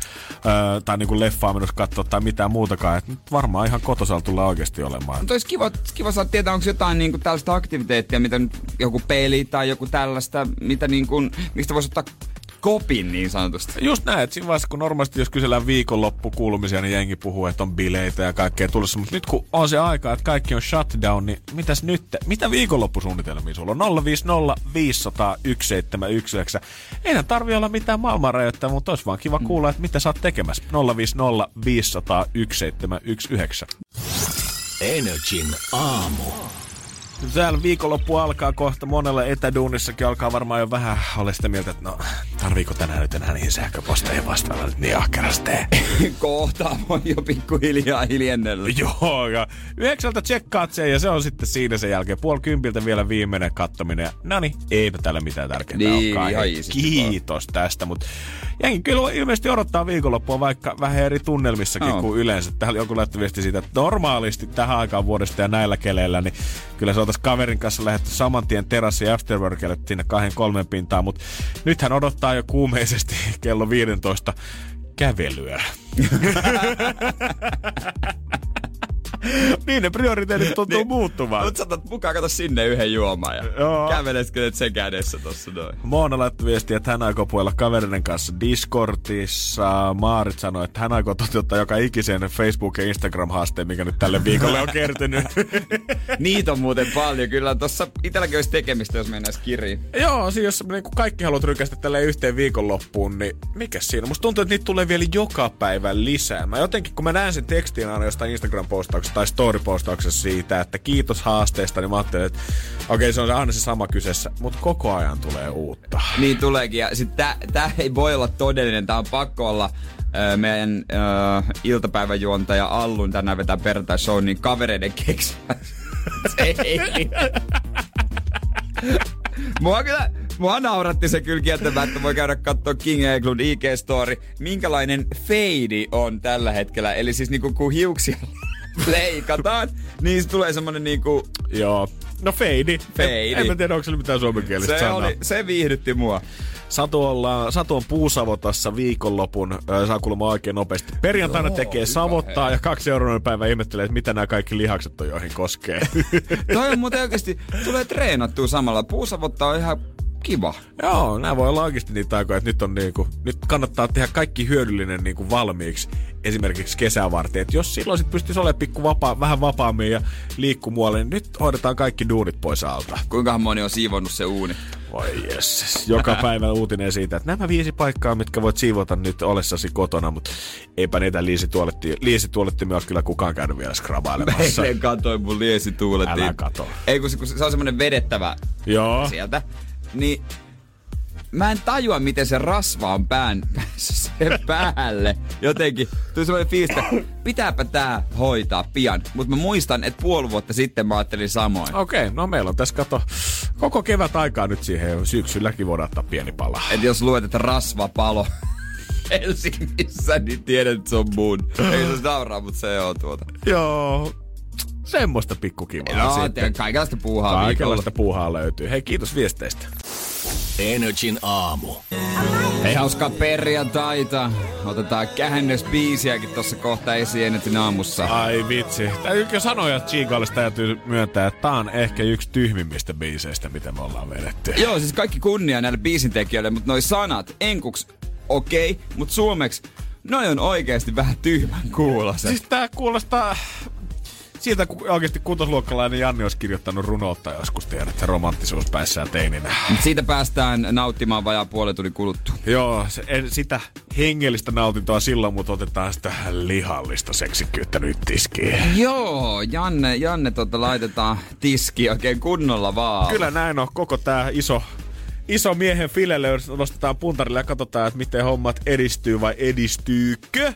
öö, tai niinku leffaa menossa katsoa tai mitään muutakaan. Et nyt varmaan ihan kotosalla tulee oikeasti olemaan. Mutta olisi kiva, kiva saada tietää, onko jotain niinku tällaista aktiviteettia, mitä nyt joku peli tai joku tällaista, mitä niinku, mistä voisi ottaa kopin niin sanotusti. Just näin, että siinä vaiheessa, kun normaalisti jos kysellään viikonloppu kuulumisia, niin jengi puhuu, että on bileitä ja kaikkea tulossa. Mutta nyt kun on se aika, että kaikki on shutdown, niin mitäs nyt? Mitä viikonloppusuunnitelmia sulla on? 050 500 1719. Eihän tarvi olla mitään maailmanrajoittaa, mutta olisi vaan kiva kuulla, että mitä sä oot tekemässä. 050 500 1719. Energin aamu. Täällä viikonloppu alkaa kohta. Monella etäduunissakin alkaa varmaan jo vähän olla sitä mieltä, että no, tarviiko tänään nyt enää niin sähköposteja vastailla nyt niin ahkerasti. [laughs] Kohta voi jo pikkuhiljaa hiljennellä. Joo, ja yhdeksältä tsekkaat sen ja se on sitten siinä sen jälkeen. Puoli kympiltä vielä viimeinen kattominen. Ja no niin, eipä täällä mitään tärkeintä Niin, olekaan. ihan Kiitos tästä, mutta jengi kyllä ilmeisesti odottaa viikonloppua vaikka vähän eri tunnelmissakin Joo. kuin yleensä. Täällä joku laittoi viesti siitä, että normaalisti tähän aikaan vuodesta ja näillä keleillä, niin kyllä se oltaisiin kaverin kanssa lähdetty saman tien terassi afterworkille sinne kahden kolmen pintaan, mutta nythän odottaa jo kuumeisesti [laughs] kello 15 kävelyä. [laughs] [laughs] niin ne prioriteetit tuntuu niin, muuttumaan. Mutta saatat mukaan kato sinne yhden juomaan ja Joo. käveleskö nyt sen kädessä tossa noin. Moona laittoi viestiä, että hän aikoo puhella kaverinen kanssa Discordissa. Maarit sanoi, että hän aikoo toteuttaa joka ikisen Facebook- ja Instagram-haasteen, mikä nyt tälle viikolle on kertynyt. [laughs] Niitä on muuten paljon. Kyllä tossa itselläkin olisi tekemistä, jos mennään kiriin. Joo, siis jos niin kaikki haluat rykästä tälleen yhteen viikonloppuun, niin mikä siinä? Musta tuntuu, että niitä tulee vielä joka päivä lisää. Mä jotenkin, kun mä näen sen tekstin aina jostain Instagram-postauksesta tai story-postauksessa siitä, että kiitos haasteesta, niin mä ajattelin, että okei, okay, se on aina se sama kyseessä, mutta koko ajan tulee uutta. Niin tuleekin. Ja sit tää, tää ei voi olla todellinen. Tää on pakko olla meidän ö, iltapäiväjuontaja Allun tänään vetää perjantai show, niin kavereiden [laughs] ei. Mua kyllä, Mua nauratti se kyllä kieltämättä. Voi käydä katsoa King Eglund IG-story. Minkälainen feidi on tällä hetkellä. Eli siis niinku kun hiuksia leikataan, niin se tulee semmonen niinku... Joo. No feidi. Feidi. En, en mä tiedä, onko se mitään suomenkielistä Se, sanaa. oli, se viihdytti mua. Satu, ollaan, Satu on puusavotassa viikonlopun, ö, saa kuulemma oikein nopeasti. Perjantaina Joo, tekee savottaa hei. ja kaksi euroa päivä ihmettelee, että mitä nämä kaikki lihakset on, joihin koskee. Toi on muuten oikeesti, tulee treenattua samalla. Puusavottaa on ihan kiva. Joo, nämä voi olla oikeasti niitä aikoja, että nyt, on niinku, nyt kannattaa tehdä kaikki hyödyllinen niinku valmiiksi esimerkiksi kesää varten. Et jos silloin sit pystyisi olemaan pikku vapaa, vähän vapaammin ja liikku muualle, niin nyt hoidetaan kaikki duunit pois alta. Kuinkahan moni on siivonnut se uuni? Voi jesses. Joka [laughs] päivä uutinen siitä, että nämä viisi paikkaa, mitkä voit siivota nyt olessasi kotona, mutta eipä niitä liisituolettimia, liisituolettimia ole kyllä kukaan käynyt vielä skrabailemassa. Eilen katsoin mun liesituulettiin. Älä kato. Ei kun se, kun se on semmonen vedettävä Joo. sieltä. Niin mä en tajua, miten se rasva on pään [laughs] sen päälle. Jotenkin tuli semmoinen fiilis, että pitääpä tää hoitaa pian. Mutta mä muistan, että puoli vuotta sitten mä ajattelin samoin. Okei, okay, no meillä on tässä kato koko kevät aikaa nyt siihen. Syksylläkin voidaan ottaa pieni pala. Että jos luet, että rasva palo [laughs] Helsingissä, niin tiedät, että se on mun. Ei se nauraa, mutta se on tuota. Joo, semmoista pikkukivaa No, sitten. kaikenlaista puuhaa viikolla. Kaikenlaista puuhaa löytyy. Hei, kiitos viesteistä. Energin aamu. Hei, hauskaa perjantaita. Otetaan kähennösbiisiäkin tuossa kohta esiin Enetin aamussa. Ai vitsi. Täytyykö sanoa, että Chigalle täytyy myöntää, että tää on ehkä yksi tyhmimmistä biiseistä, mitä me ollaan vedetty. Joo, siis kaikki kunnia näille biisintekijöille, mutta noi sanat, enkuks okei, okay, mutta suomeksi noi on oikeasti vähän tyhmän kuuloset. Siis tää kuulostaa siltä, kun oikeasti kutosluokkalainen Janni olisi kirjoittanut runoutta joskus, tiedät, romanttisuus päissään teininä. Mut siitä päästään nauttimaan vajaa puolen tunnin kuluttua. Joo, se, en, sitä hengellistä nautintoa silloin, mutta otetaan sitä lihallista seksikkyyttä nyt tiskiin. Joo, Janne, Janne tota laitetaan tiski oikein kunnolla vaan. Kyllä näin on koko tää iso, iso miehen filelle, jos nostetaan puntarille ja katsotaan, että miten hommat edistyy vai edistyykö.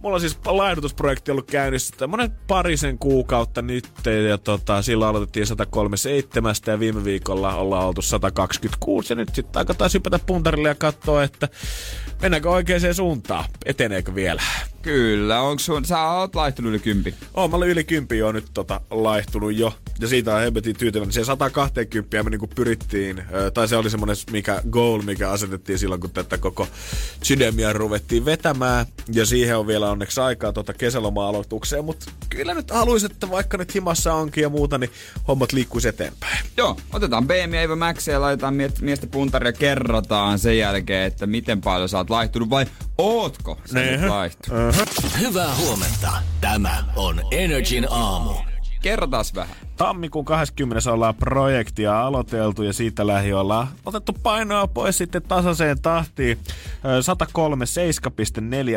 Mulla on siis laihdutusprojekti ollut käynnissä tämmönen parisen kuukautta nyt ja tota, silloin aloitettiin 137 ja viime viikolla ollaan oltu 126 ja nyt sitten aika taas hypätä puntarille ja katsoa, että mennäänkö oikeaan suuntaan, eteneekö vielä. Kyllä, onko sun, sä oot laihtunut yli kympi. Oon, mä olen yli 10 jo nyt tota, laihtunut jo. Ja siitä on hemmetin tyytyväinen. Se 120 me niinku pyrittiin, tai se oli semmoinen mikä goal, mikä asetettiin silloin, kun tätä koko sydämiä ruvettiin vetämään. Ja siihen on vielä onneksi aikaa tota kesäloma-aloitukseen. Mutta kyllä nyt haluaisin, että vaikka nyt himassa onkin ja muuta, niin hommat liikkuisi eteenpäin. Joo, otetaan BM ja Eva Max ja laitetaan mie- miestä puntari ja kerrotaan sen jälkeen, että miten paljon sä oot laihtunut vai ootko sä nyt laihtunut. Hyvää huomenta. Tämä on Energin aamu. Kerrotaan vähän. Tammikuun 20. ollaan projektia aloiteltu ja siitä lähi ollaan otettu painoa pois sitten tasaiseen tahtiin. Ö,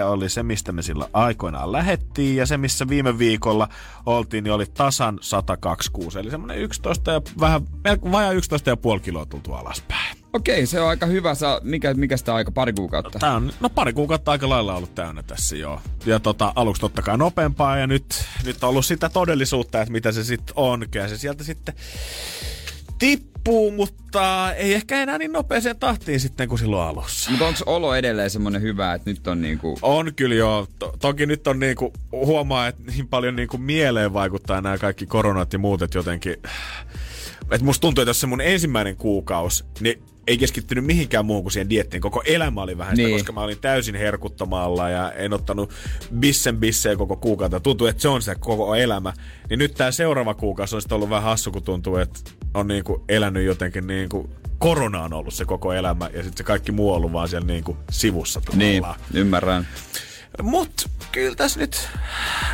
137,4 oli se, mistä me sillä aikoinaan lähettiin ja se, missä viime viikolla oltiin, niin oli tasan 126. Eli semmoinen 11 ja vähän, melko- vajaa 11,5 kiloa tultu alaspäin. Okei, se on aika hyvä. Sä, mikä, mikä sitä aika? Pari kuukautta? Tää on, no pari kuukautta aika lailla ollut täynnä tässä joo. Ja tota, aluksi totta kai nopeampaa ja nyt, nyt on ollut sitä todellisuutta, että mitä se sitten on. Kyllä se sieltä sitten tippuu, mutta ei ehkä enää niin nopeeseen tahtiin sitten kuin silloin alussa. Mutta onko olo edelleen semmonen hyvä, että nyt on niinku... On kyllä joo. To- toki nyt on niinku, huomaa, että niin paljon niinku mieleen vaikuttaa nämä kaikki koronat ja muut, että jotenkin... Että musta tuntuu, että jos se mun ensimmäinen kuukausi, niin ei keskittynyt mihinkään muuhun kuin siihen diettiin. Koko elämä oli vähän sitä, Niin. koska mä olin täysin herkuttomalla ja en ottanut bissen bissejä koko kuukautta. Tuntuu, että se on sitä koko elämä. Niin nyt tää seuraava kuukausi on sitten ollut vähän hassu, kun tuntuu, että on niinku elänyt jotenkin niinku korona on ollut se koko elämä ja sitten se kaikki muu on ollut vaan siellä niinku sivussa Niin, tavallaan. ymmärrän. Mut kyllä tässä nyt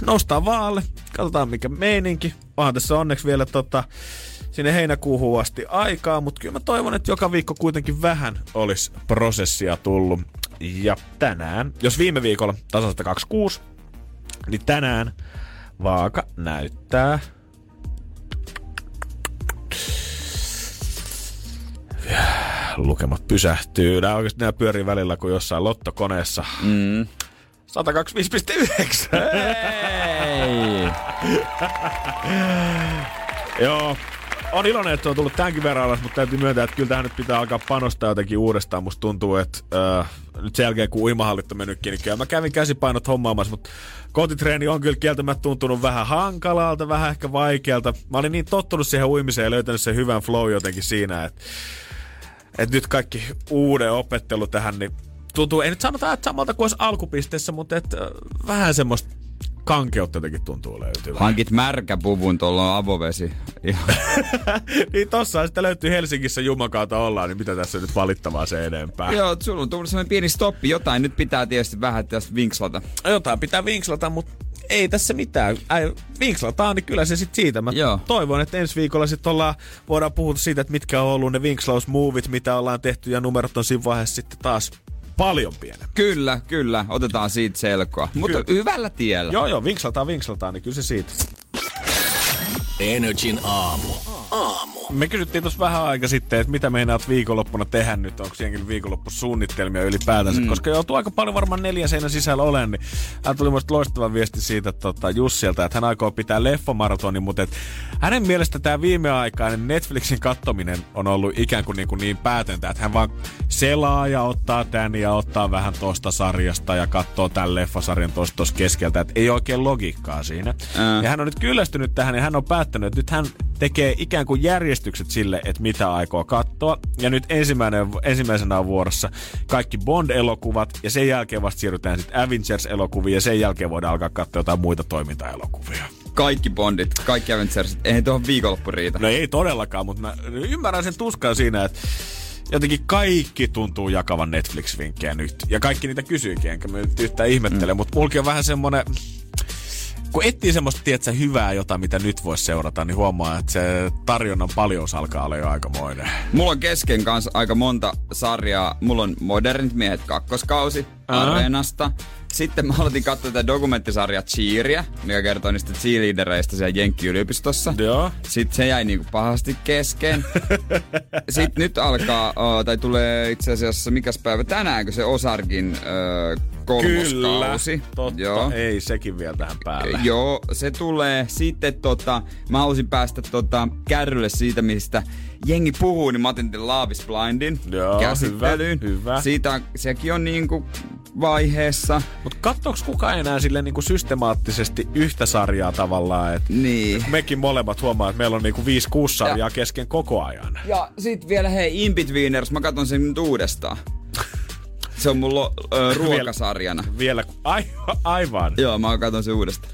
noustaan vaalle. Katsotaan mikä meininki. Onhan tässä onneksi vielä tota, sinne heinäkuuhun asti aikaa, mutta kyllä mä toivon, että joka viikko kuitenkin vähän olisi prosessia tullut. Ja tänään, jos viime viikolla tasasta 26, niin tänään vaaka näyttää lukemat pysähtyy. Nämä oikeasti nämä pyörii välillä kuin jossain lottokoneessa. Mm. 125,9. Hei! Joo. On iloinen, että se on tullut tämänkin verran alas, mutta täytyy myöntää, että kyllä tähän nyt pitää alkaa panostaa jotenkin uudestaan. Musta tuntuu, että äh, nyt sen jälkeen kun uimahallit on mennytkin, niin kyllä mä kävin käsipainot hommaamassa, mutta kotitreeni on kyllä kieltämättä tuntunut vähän hankalalta, vähän ehkä vaikealta. Mä olin niin tottunut siihen uimiseen ja löytänyt sen hyvän flow jotenkin siinä, että, että nyt kaikki uuden opettelu tähän, niin tuntuu, ei nyt sanota, että samalta kuin olisi alkupisteessä, mutta että, äh, vähän semmoista kankeutta jotenkin tuntuu löytyvän. Hankit märkäpuvun, tuolla on avovesi. [laughs] niin tossa sitten löytyy Helsingissä Jumakaata ollaan, niin mitä tässä nyt valittavaa se enempää? Joo, sulla on tullut sellainen pieni stoppi. Jotain nyt pitää tietysti vähän tästä vinkslata. Jotain pitää vinkslata, mutta ei tässä mitään. Ai, vinkslataan, niin kyllä se sitten siitä. Mä Joo. toivon, että ensi viikolla sitten ollaan, voidaan puhua siitä, että mitkä on ollut ne vinkslausmovit, mitä ollaan tehty, ja numerot on siinä vaiheessa sitten taas paljon pienemmät. Kyllä, kyllä. Otetaan siitä selkoa. Mutta Kyllä. hyvällä tiellä. Joo, joo, vinkslataan, vinkslataan, niin kyllä se siitä. Energin aamu. Aamu. Me kysyttiin tuossa vähän aika sitten, että mitä meinaat viikonloppuna tehdä nyt, onko jenkin viikonloppusuunnitelmia ylipäätänsä, mm. koska joutuu aika paljon varmaan neljä seinän sisällä olen, niin hän tuli musta loistava viesti siitä tota, Jussilta, että hän aikoo pitää leffomaratonin, mutta et hänen mielestä tämä viimeaikainen Netflixin kattominen on ollut ikään kuin niin, kuin niin päätöntä, että hän vaan selaa ja ottaa tän ja ottaa vähän tosta sarjasta ja katsoo tämän leffasarjan tosta tosta keskeltä, että ei oikein logiikkaa siinä. Ää. Ja hän on nyt kyllästynyt tähän ja hän on päättänyt, että nyt hän tekee ikään kuin järjestykset sille, että mitä aikoo katsoa. Ja nyt ensimmäinen, ensimmäisenä on vuorossa kaikki Bond-elokuvat ja sen jälkeen vasta siirrytään sitten Avengers-elokuviin ja sen jälkeen voidaan alkaa katsoa jotain muita toimintaelokuvia. Kaikki Bondit, kaikki Avengersit. Eihän tuohon viikonloppu riitä. No ei todellakaan, mutta mä ymmärrän sen tuskan siinä, että jotenkin kaikki tuntuu jakavan Netflix-vinkkejä nyt. Ja kaikki niitä kysyykin, enkä mä nyt yhtään ihmettele, mm. mutta mulki on vähän semmonen... Kun etsii semmoista, tietsä, hyvää jotain, mitä nyt voisi seurata, niin huomaa, että se tarjonnan paljous alkaa olla jo aikamoinen. Mulla on kesken kanssa aika monta sarjaa. Mulla on Modernit miehet kakkoskausi Aha. Areenasta. Sitten mä aloitin katsoa tätä dokumenttisarjaa Cheeria, mikä kertoo niistä cheerleadereista siellä Jenkki-yliopistossa. Joo. Sitten se jäi niinku pahasti kesken. [laughs] Sitten nyt alkaa, oh, tai tulee itse asiassa, mikäs päivä tänäänkö se Osarkin öö, kolmoskausi. Kyllä, totta. Joo. Ei sekin vielä tähän päälle. Joo, se tulee. Sitten tota, mä halusin päästä tota, kärrylle siitä, mistä jengi puhuu, niin mä otin tämän Love is Blindin Joo, käsittelyyn. hyvä, hyvä. Siitä, sekin on niinku vaiheessa. Mutta katsooks kukaan enää sille niinku systemaattisesti yhtä sarjaa tavallaan? Et Niin. mekin molemmat huomaa, että meillä on niinku 5-6 sarjaa kesken koko ajan. Ja sit vielä hei, Inbetweeners, mä katson sen nyt uudestaan. Se on mun lo, ö, ruokasarjana. Vielä, ai, aivan. Joo, mä katson sen uudestaan.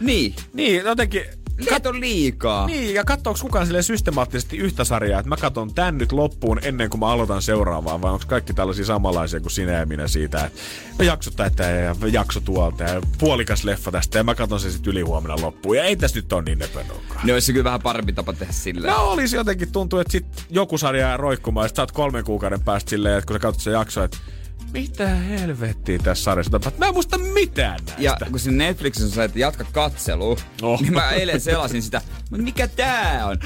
Niin. Niin, jotenkin... Kato liikaa. Niin, ja katsooks kukaan sille systemaattisesti yhtä sarjaa, että mä katson tän nyt loppuun ennen kuin mä aloitan seuraavaa, vai onko kaikki tällaisia samanlaisia kuin sinä ja minä siitä, että no jakso tätä ja jakso tuolta ja puolikas leffa tästä ja mä katson sen sitten ylihuomenna loppuun. Ja ei tässä nyt ole niin nepönoukaan. Ne olisi kyllä vähän parempi tapa tehdä silleen. No olisi jotenkin tuntuu, että sit joku sarja jää roikkumaan ja sit sä oot kolmen kuukauden päästä silleen, että kun sä katsot sen jakso, että mitä helvettiä tässä sarjassa tapahtuu? Mä en muista mitään näistä. Ja kun siinä Netflixissä on se, että jatka katselu, Oh. niin mä eilen selasin sitä. Mutta mikä tää on?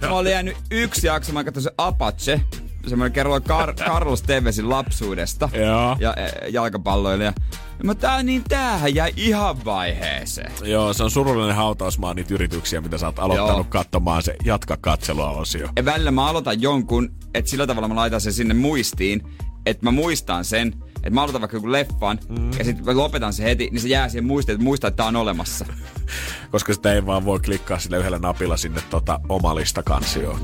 Mä olin jäänyt yksi jakso, mä katsoin se Apache, semmoinen kerralla Kar- [laughs] Carlos Tevesin lapsuudesta Joo. ja e, jalkapalloilija. Ja mä tää niin tämähän jäi ihan vaiheeseen. Joo, se on surullinen hautausmaa niitä yrityksiä, mitä sä oot aloittanut Joo. katsomaan se jatka katselua osio. Ja välillä mä aloitan jonkun, että sillä tavalla mä laitan sen sinne muistiin, että mä muistan sen, että mä aloitan vaikka joku leffan, mm. ja sitten mä lopetan se heti, niin se jää siihen muistiin, että muistaa, että tää on olemassa. [laughs] Koska sitä ei vaan voi klikkaa sille yhdellä napilla sinne tota omalista kansioon.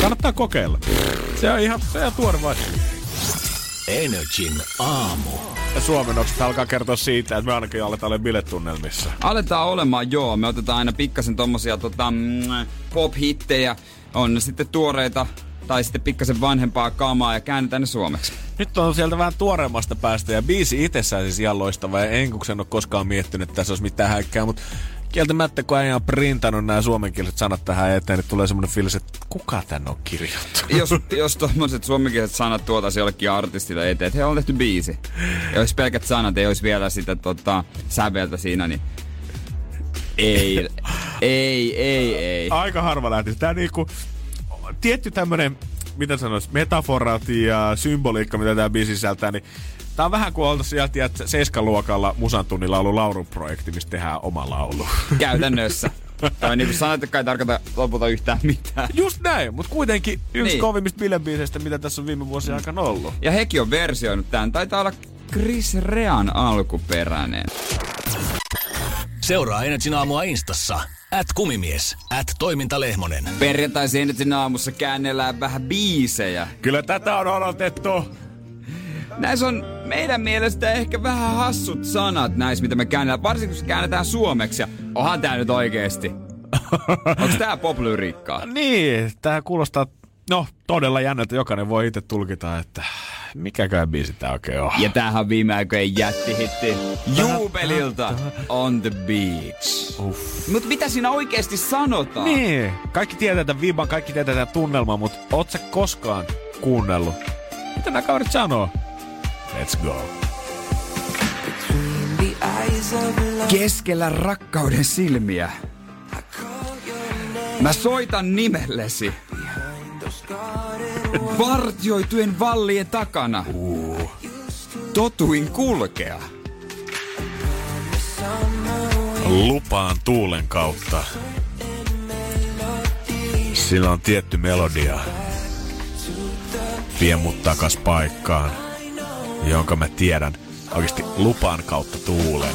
Kannattaa kokeilla. Se on ihan, se on tuore. Energin aamu. Ja suomennokset alkaa kertoa siitä, että me ainakin aletaan olla biletunnelmissa. Aletaan olemaan, joo. Me otetaan aina pikkasen tommosia tota, mm, pop-hittejä. On ne sitten tuoreita tai sitten pikkasen vanhempaa kamaa ja käännetään ne suomeksi. Nyt on sieltä vähän tuoreemmasta päästä ja biisi itsessään siis ihan loistava. Ja en kun sen ole koskaan miettinyt, että tässä olisi mitään häikkää, mutta kieltämättä kun äijä on printannut nämä suomenkieliset sanat tähän eteen, niin tulee semmoinen fiilis, että kuka tän on kirjoittanut? jos, jos tommoset suomenkieliset sanat tuotaisiin jollekin artistille eteen, että he on tehty biisi. Ja jos pelkät sanat ei olisi vielä sitä tota, säveltä siinä, niin ei, ei, ei, ei. Aika harva lähti. Tää niinku, tietty tämmönen, mitä sanois, metaforat ja symboliikka, mitä tää biisi sisältää, niin Tää on vähän kuin oltaisiin sieltä, tiedät, Seiskan luokalla musan tunnilla ollut laulun projekti, mistä tehdään oma laulu. Käytännössä. tai niin kuin sanoit, että ei tarkoita lopulta yhtään mitään. Just näin, mutta kuitenkin yksi niin. kovimmista bilebiiseistä, mitä tässä on viime vuosien aikana ollut. Ja hekin on versioinut tämän. Taitaa olla Chris Rean alkuperäinen. Seuraa Energin aamua Instassa. At kumimies. At toimintalehmonen. Perjantaisin Energin aamussa käännellään vähän biisejä. Kyllä tätä on odotettu. Näissä on meidän mielestä ehkä vähän hassut sanat näissä, mitä me käännellään. Varsinkin kun se käännetään suomeksi. Ja onhan tää nyt oikeesti. [laughs] Onks tää poplyriikkaa? Niin, tää kuulostaa no, todella jännältä. Jokainen voi itse tulkita, että mikäkään biisi tää oikein on. Ja tämähän viime aikojen jättihitti Juubelilta On the Beach. Mutta mitä siinä oikeasti sanotaan? Niin, kaikki tietää tämän viban, kaikki tietää tämän tunnelman, mutta oot sä koskaan kuunnellut? Mitä nämä kaverit sanoo? Let's go. Keskellä rakkauden silmiä. Mä soitan nimellesi. Vartioitujen vallien takana. Totuin kulkea. Lupaan tuulen kautta. Sillä on tietty melodia. Vie mut takas paikkaan, jonka mä tiedän oikeasti lupaan kautta tuulen.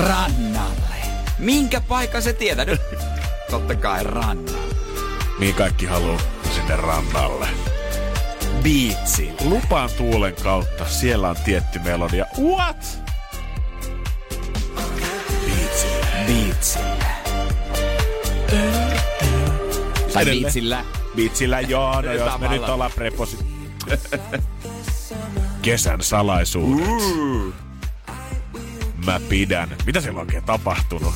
Rannalle. Minkä paikan se tietää nyt? Totta kai rannalle. Niin kaikki haluu sinne rannalle. Biitsi. Lupaan tuulen kautta, siellä on tietty melodia. What? Biitsille. Biitsillä. Tai biitsillä. Biitsillä joo, no jos me nyt ollaan preposi... Kesän salaisuudet. Mä pidän. Mitä siellä on oikein tapahtunut?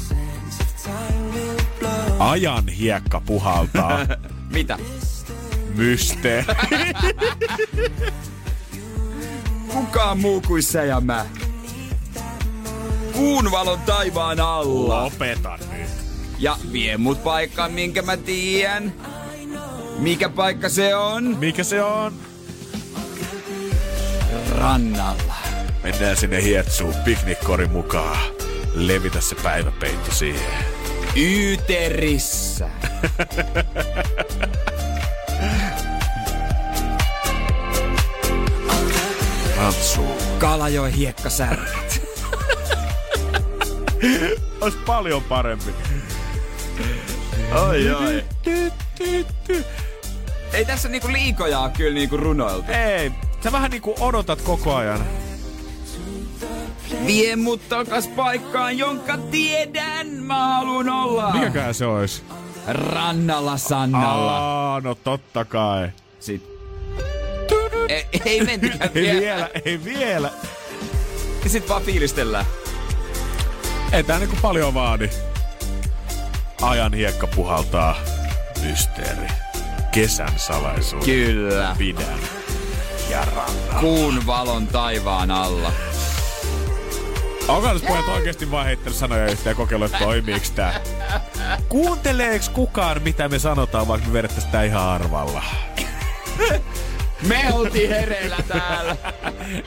Ajan hiekka puhaltaa. [laughs] Mitä? Mysteeri. Kukaan muu kuin sä ja mä. Kuun valon taivaan alla. Lopeta nyt. Ja vie mut paikkaan, minkä mä tiedän. Mikä paikka se on? Mikä se on? Rannalla. Mennään sinne hietsuun piknikkori mukaan. Levitä se päiväpeitto siihen. Yyterissä. [laughs] Rantsuu. Kalajoen hiekkasärät. [laughs] Ois paljon parempi. Oi oi. Ei tässä niinku liikoja oo kyllä niinku runoiltu. Ei, sä vähän niinku odotat koko ajan. Vie mut takas paikkaan, jonka tiedän mä haluun olla. Mikäkään se ois? Rannalla Sannalla. Aa, no totta kai. Sit. Ei, ei mentikään [laughs] Ei vielä. vielä, ei vielä. Ja sit vaan fiilistellään. Ei tää niinku paljon vaadi. Ajan hiekka puhaltaa. Mysteeri. Kesän salaisuus. Kyllä. Pidän. Ja ranna. Kuun valon taivaan alla. Onko nyt pojat oikeesti vaan heittänyt sanoja yhteen ja kokeillut, että toimiiks tää? Kuunteleeks kukaan, mitä me sanotaan, vaikka me vedettäis tää ihan arvalla? Me oltiin hereillä täällä.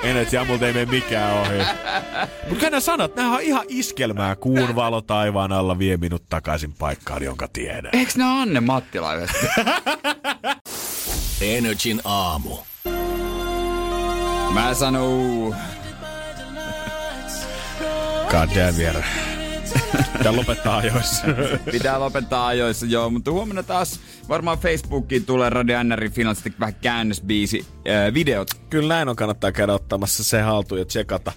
En, et Jamulta ei mene mikään ohi. Mut kyllä nämä sanat, nämä on ihan iskelmää. Kuun valo taivaan alla vie minut takaisin paikkaan, jonka tiedän. Eiks ne Anne Mattila? Energin aamu. Mä sanon... God damn vielä. Pitää lopettaa ajoissa. Pitää lopettaa ajoissa, joo, mutta huomenna taas varmaan Facebookiin tulee Radio NRin finanssit vähän käännösbiisi äh, videot. Kyllä näin on, kannattaa käydä ottamassa se haltuun ja tsekata.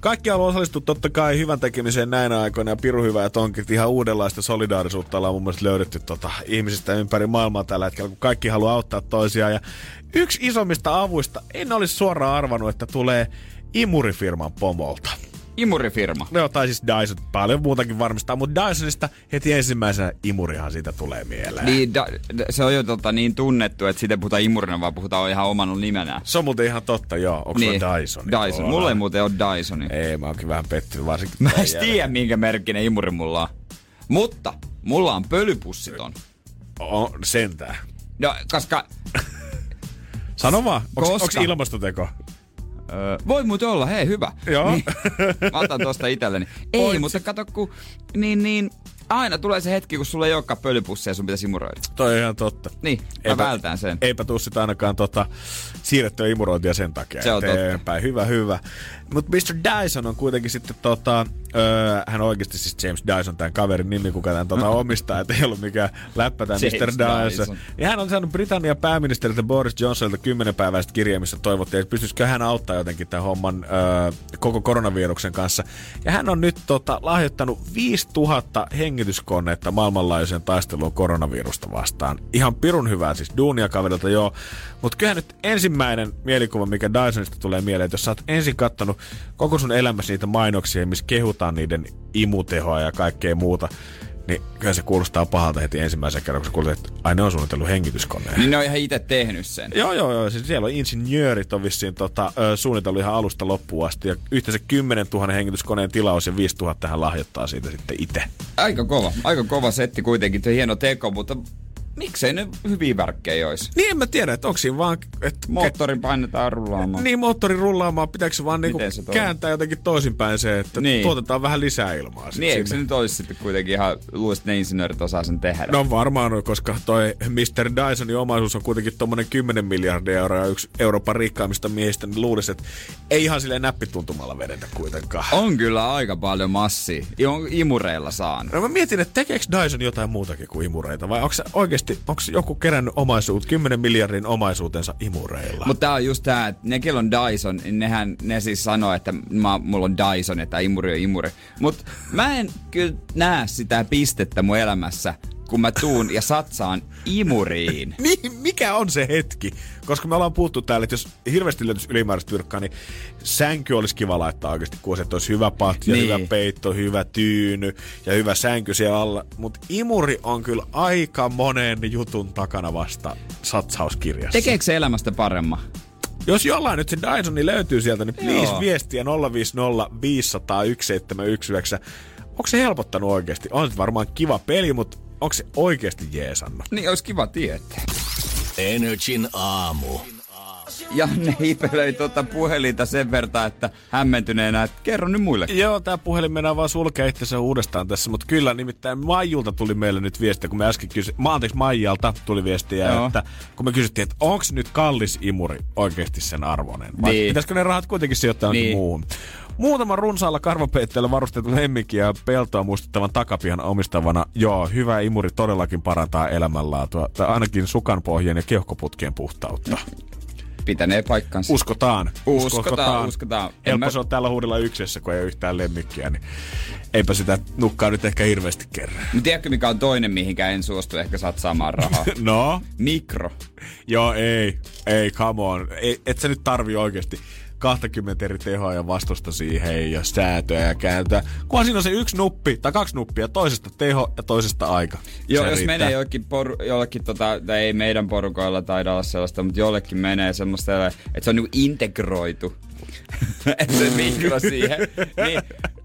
Kaikki haluaa osallistua totta kai hyvän tekemiseen näinä aikoina ja piru hyvä, että onkin ihan uudenlaista solidaarisuutta ollaan mun mielestä löydetty tota, ihmisistä ympäri maailmaa tällä hetkellä, kun kaikki haluaa auttaa toisiaan. Ja yksi isommista avuista, en olisi suoraan arvannut, että tulee imurifirman pomolta. Imurifirma. No, tai siis Dyson, paljon muutakin varmistaa, mutta Dysonista heti ensimmäisenä imurihan siitä tulee mieleen. Niin, da, da, se on jo tota, niin tunnettu, että siitä ei puhuta imurina, vaan puhutaan ihan oman nimenään. Se on muuten ihan totta, joo. Onko niin. Dyson? Dyson. Mulla ei muuten ole Dysonia. Ei, mä oonkin vähän pettynyt varsinkin. Mä en tiedä, minkä merkkinen imuri mulla on. Mutta mulla on pölypussiton. On sentään. No, koska... Sano vaan, onks ilmastoteko? Öö, voi muuten olla, hei hyvä. Joo. Niin, mä otan tosta itselleni. Ei, Voit. mutta kato, kun niin, niin, aina tulee se hetki, kun sulla ei olekaan pölypusseja ja sun pitäisi imuroida. Toi on ihan totta. Niin, mä Eipä- vältän sen. Eipä tuu sitä ainakaan tota, siirrettyä imurointia sen takia Se on totta. Hyvä, hyvä. Mutta Mr. Dyson on kuitenkin sitten tota, öö, hän oikeasti siis James Dyson, tämän kaverin nimi, kuka tämän tota [laughs] omistaa, että ei ollut mikään läppä tämä James Mr. Dyson. Dyson. Ja hän on saanut Britannian pääministeriltä Boris Johnsonilta kymmenen päiväistä kirjaa, missä toivottiin, että pystyisikö hän auttaa jotenkin tämän homman öö, koko koronaviruksen kanssa. Ja hän on nyt tota, lahjoittanut 5000 hengityskonetta maailmanlaajuiseen taisteluun koronavirusta vastaan. Ihan pirun hyvää siis duunia kaverilta, joo. Mutta kyllähän nyt ensimmäinen mielikuva, mikä Dysonista tulee mieleen, että jos sä oot ensin kattonut koko sun elämässä niitä mainoksia, missä kehutaan niiden imutehoa ja kaikkea muuta, niin kyllä se kuulostaa pahalta heti ensimmäisen kerran, kun sä kuulet, että ai ne on suunnitellut hengityskoneen. Niin ne on ihan itse tehnyt sen. Joo, joo, joo. Siis siellä on insinjöörit on vissiin tota, suunnitellut ihan alusta loppuun asti. Ja yhteensä 10 000 hengityskoneen tilaus ja 5 000 tähän lahjoittaa siitä sitten itse. Aika kova, aika kova setti kuitenkin, tuo hieno teko, mutta miksei ne hyviä värkkejä olisi? Niin en mä tiedä, että onko siinä vaan... Että Moottori painetaan rullaamaan. Niin, moottori rullaamaan. Pitääkö se vaan niinku kääntää jotenkin toisinpäin se, että Niin. tuotetaan vähän lisää ilmaa. sit Niin, eikö se sinne? nyt olisi sitten kuitenkin ihan, luulisin, että ne insinöörit osaa sen tehdä? No varmaan koska toi Mr. Dysonin omaisuus on kuitenkin tommonen 10 miljardia euroa yksi Euroopan rikkaimmista miehistä, niin luulisi, että ei ihan silleen näppituntumalla vedetä kuitenkaan. On kyllä aika paljon massia. On imureilla saanut. No mä mietin, että tekeekö Dyson jotain muutakin kuin imureita, vai onko se oikeasti, onko joku kerännyt omaisuut, 10 miljardin omaisuutensa imureilla? Mutta tää on just tää, että ne, kello on Dyson, niin nehän, ne siis sanoo, että mä, mulla on Dyson, että imuri on imuri. Mutta mä en kyllä näe sitä pistettä mun elämässä, kun mä tuun ja satsaan imuriin. [laughs] Niin, mikä on se hetki? Koska me ollaan puhuttu täällä, että jos hirveästi löytyisi ylimääräistä virkkaa, niin sänky olisi kiva laittaa oikeasti, kun että olisi hyvä patja, Niin. hyvä peitto, hyvä tyyny ja hyvä sänky siellä alla. Mutta imuri on kyllä aika monen jutun takana vasta satsauskirjassa. Tekeekö se elämästä paremman? Jos jollain nyt se Dysoni löytyy sieltä, niin please Joo. viestiä 050 500 1719. Onko se helpottanut oikeasti? On se varmaan kiva peli, mutta onko se oikeasti jeesannut? Niin olisi kiva tietää. Energin aamu. Janne hiipelöi tuota puhelinta sen verran, että hämmentyneenä, että kerro nyt muille. Joo, tämä puhelin mennään vaan sulkea itsensä uudestaan tässä, mutta kyllä nimittäin Maijulta tuli meille nyt viestiä, kun me äsken kysy... Mä anteeksi, Maijalta tuli viestiä, Joo. että kun me kysyttiin, että onko nyt kallis imuri oikeasti sen arvoinen? Vai Niin. pitäisikö ne rahat kuitenkin sijoittaa niin. muuhun? Muutaman runsaalla karvapeitteellä varustetun lemmikkiä ja peltoa muistuttavan takapihan omistavana, joo, hyvä imuri todellakin parantaa elämänlaatua, tai ainakin sukanpohjien ja keuhkoputkien puhtautta. Pitänee paikkansa. Uskotaan. Uskotaan, uskotaan. En Helppo mä- se on tällä huudella yksiössä, kun ei ole yhtään lemmikkiä, niin eipä sitä nukkaa nyt ehkä hirveästi kerran. Mutta tiedätkö mikä on toinen, mihinkä en suostu ehkä satsaamaan rahaa? [laughs] No, Mikro. joo, ei, ei, come on. Ei, et sä nyt tarvi oikeasti 20 eri tehoa ja vastusta siihen ja säätöä ja kääntää. Kunhan siinä on se yksi nuppi tai kaksi nuppia, toisesta teho ja toisesta aika. Joo, Se jos riittää. menee jollekin, poru, jollekin tota, tai ei meidän porukoilla taida olla sellaista, mutta jollekin menee semmoista, että se on niinku integroitu. [laughs] että se mikro siihen. Niin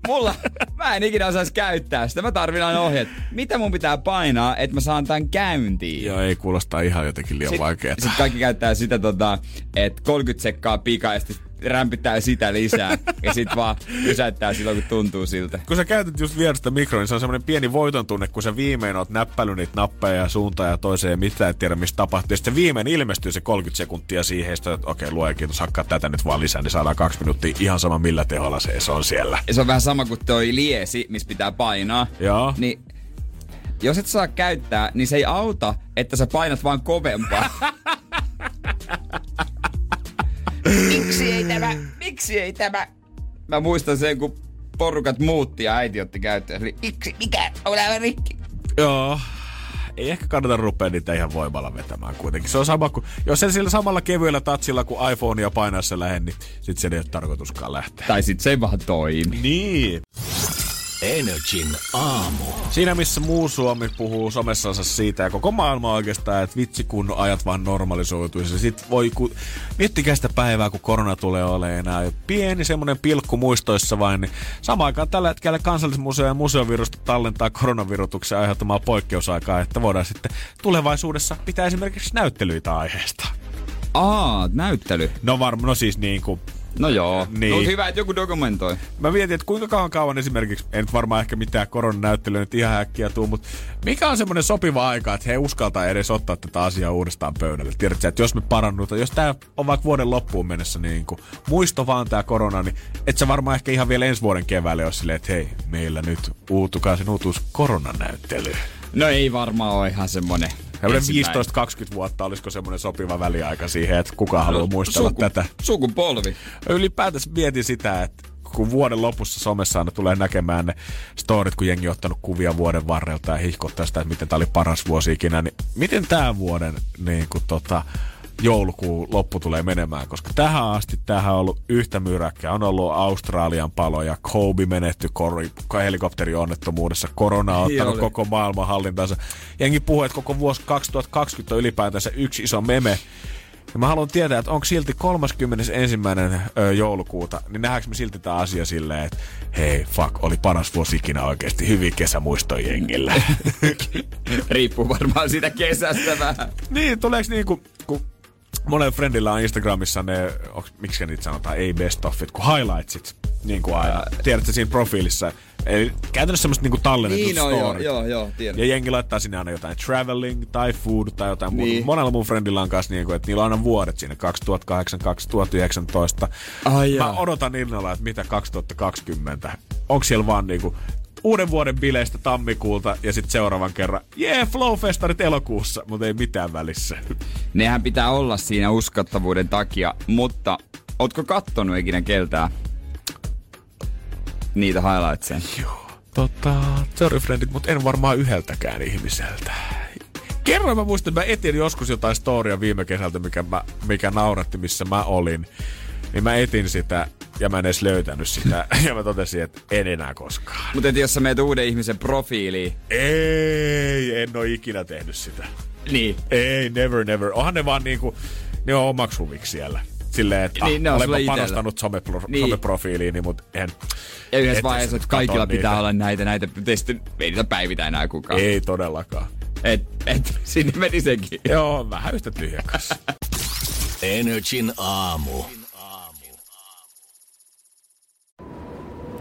mulla, mä en ikinä osaisi käyttää sitä. Mä tarvin aina ohjeet. Mitä mun pitää painaa, että mä saan tän käyntiin? Joo, ei kuulostaa ihan jotenkin liian vaikeaa. Sitten kaikki käyttää sitä, tota, että 30 sekkaa pikaisesti rämpyttää sitä lisää [laughs] ja sitten vaan pysäyttää silloin, kun tuntuu siltä. kun sä käytät just vierestä mikroa, niin se on semmoinen pieni voiton tunne, kun sä viimein oot näppäily niitä nappeja ja suuntaan ja toiseen ja mitään et tiedä, mistä tapahtuu. Ja sitten viimein ilmestyy se 30 sekuntia siihen, että okei, luoja kiitos, hakkaa tätä nyt vaan lisää, niin saadaan kaksi minuuttia ihan sama millä teholla se, se on siellä. Ja se on vähän sama kuin toi liesi, missä pitää painaa. Joo. Niin jos et saa käyttää, niin se ei auta, että sä painat vaan kovempaa. [laughs] Miksi ei tämä? Miksi ei tämä? Mä muistan sen, kun porukat muutti ja äiti otti käyttöön. Eli, Miksi? Mikä? Aivan rikki. Joo. Ei ehkä kannata rupea niitä ihan voimalla vetämään kuitenkin. Se on sama kuin, jos sen sillä samalla kevyellä tatsilla kuin iPhonea painassa lähde, niin sit se ei ole tarkoituskaan lähteä. Tai sit se ei vaan toimi. Niin. Energin aamu. Siinä missä muu Suomi puhuu somessansa siitä ja koko maailma oikeastaan, että vitsi kun ajat vaan normalisoituisi. Sitten voi, ku... miettikää sitä päivää, kun korona tulee olemaan enää pieni semmoinen pilkku muistoissa vain. Niin samaan aikaan tällä hetkellä kansallismuseo ja museovirusta tallentaa koronavirutuksen aiheuttamaa poikkeusaikaa, että voidaan sitten tulevaisuudessa pitää esimerkiksi näyttelyitä aiheesta. Aa, näyttely. No varmaan, no siis niin kuin No joo. Niin. Niin. hyvä, että joku dokumentoi. Mä mietin, että kuinka kauan kauan esimerkiksi, en varmaan ehkä mitään koronanäyttelyä nyt ihan äkkiä tuu, mutta mikä on semmoinen sopiva aika, että he uskaltaa edes ottaa tätä asiaa uudestaan pöydälle. Tiedätkö, että jos me parannutaan, jos tämä on vaikka vuoden loppuun mennessä niin kuin, muisto vaan tämä korona, niin et sä varmaan ehkä ihan vielä ensi vuoden keväälle ole silleen, että hei, meillä nyt uutukaisen uutuus koronanäyttely. No ei varmaan ole ihan semmonen. Semmoinen. 15-20 vuotta, olisiko semmoinen sopiva väliaika siihen, että kuka haluaa muistella suku- tätä. Sukupolvi. Ylipäätänsä mietin sitä, että kun vuoden lopussa somessa aina tulee näkemään ne storit, kun jengi on ottanut kuvia vuoden varrelta ja hihkottaa sitä, että miten tämä oli paras vuosi ikinä, niin miten tämän vuoden niin kuin tota, joulukuun loppu tulee menemään, koska tähän asti tähän on ollut yhtä myräkkää. On ollut Australian paloja, Kobe menetty kor- helikopterionnettomuudessa, korona on ottanut oli. koko maailman hallintansa. Jengi puhuu, että koko vuosi 2020 on ylipäätänsä yksi iso meme. Ja mä haluan tietää, että onko silti 31. Ö, joulukuuta, niin nähdäänkö me silti tämä asia silleen, että hei, fuck, oli paras vuosi ikinä oikeasti, hyvin kesämuistoja jengillä. [laughs] Riippuu varmaan siitä kesästä vähän. niin, tuleeko niinku, kun monella friendillä on Instagramissa ne, onks, miksi niitä sanotaan, ei best offit, kun highlightsit, niin kuin aina. Tiedätkö siinä profiilissa. Eli käytännössä semmoista niinku tallennetut Niin on, joo, joo, joo, tiedän. Ja jengi laittaa sinne aina jotain traveling tai food tai jotain muuta. Niin. Monella mun friendillä on kanssa niin kuin, että niillä on aina vuodet siinä 2008, 2019. Ai Mä jaa. odotan innolla, että mitä 2020. Onko siellä vaan niinku uuden vuoden bileistä tammikuulta ja sitten seuraavan kerran, jee, yeah, Flowfestarit elokuussa, mutta ei mitään välissä. Nehän pitää olla siinä uskottavuuden takia, mutta ootko kattonut ikinä keltään niitä highlightseja? Joo. Tota, sorry friendit, mutta en varmaan yhdeltäkään ihmiseltä. Kerran mä muistan, että mä etin joskus jotain storia viime kesältä, mikä, mä, mikä nauratti, missä mä olin. Niin mä etin sitä ja mä en edes löytänyt sitä. [laughs] Ja mä totesin, että en enää koskaan. Mutta et jos sä meet uuden ihmisen profiiliin, Ei, en oo ikinä tehnyt sitä. niin Ei, never, never. Onhan ne vaan niinku, ne on omaks huviksi siellä. Silleen, että Niin, niin, ne on olenpa sulla itellä. panostanut somepro, Niin. niin. someprofiiliini, mutta en. Ja yhdessä et vaiheessa, että kaikilla katso pitää niitä. olla näitä, näitä, mutta sitten ei niitä päivitä enää kukaan. Ei todellakaan. Et, et, [laughs] sinne meni sekin. Joo, vähän yhtä tyhjä kanssa. Energin aamu.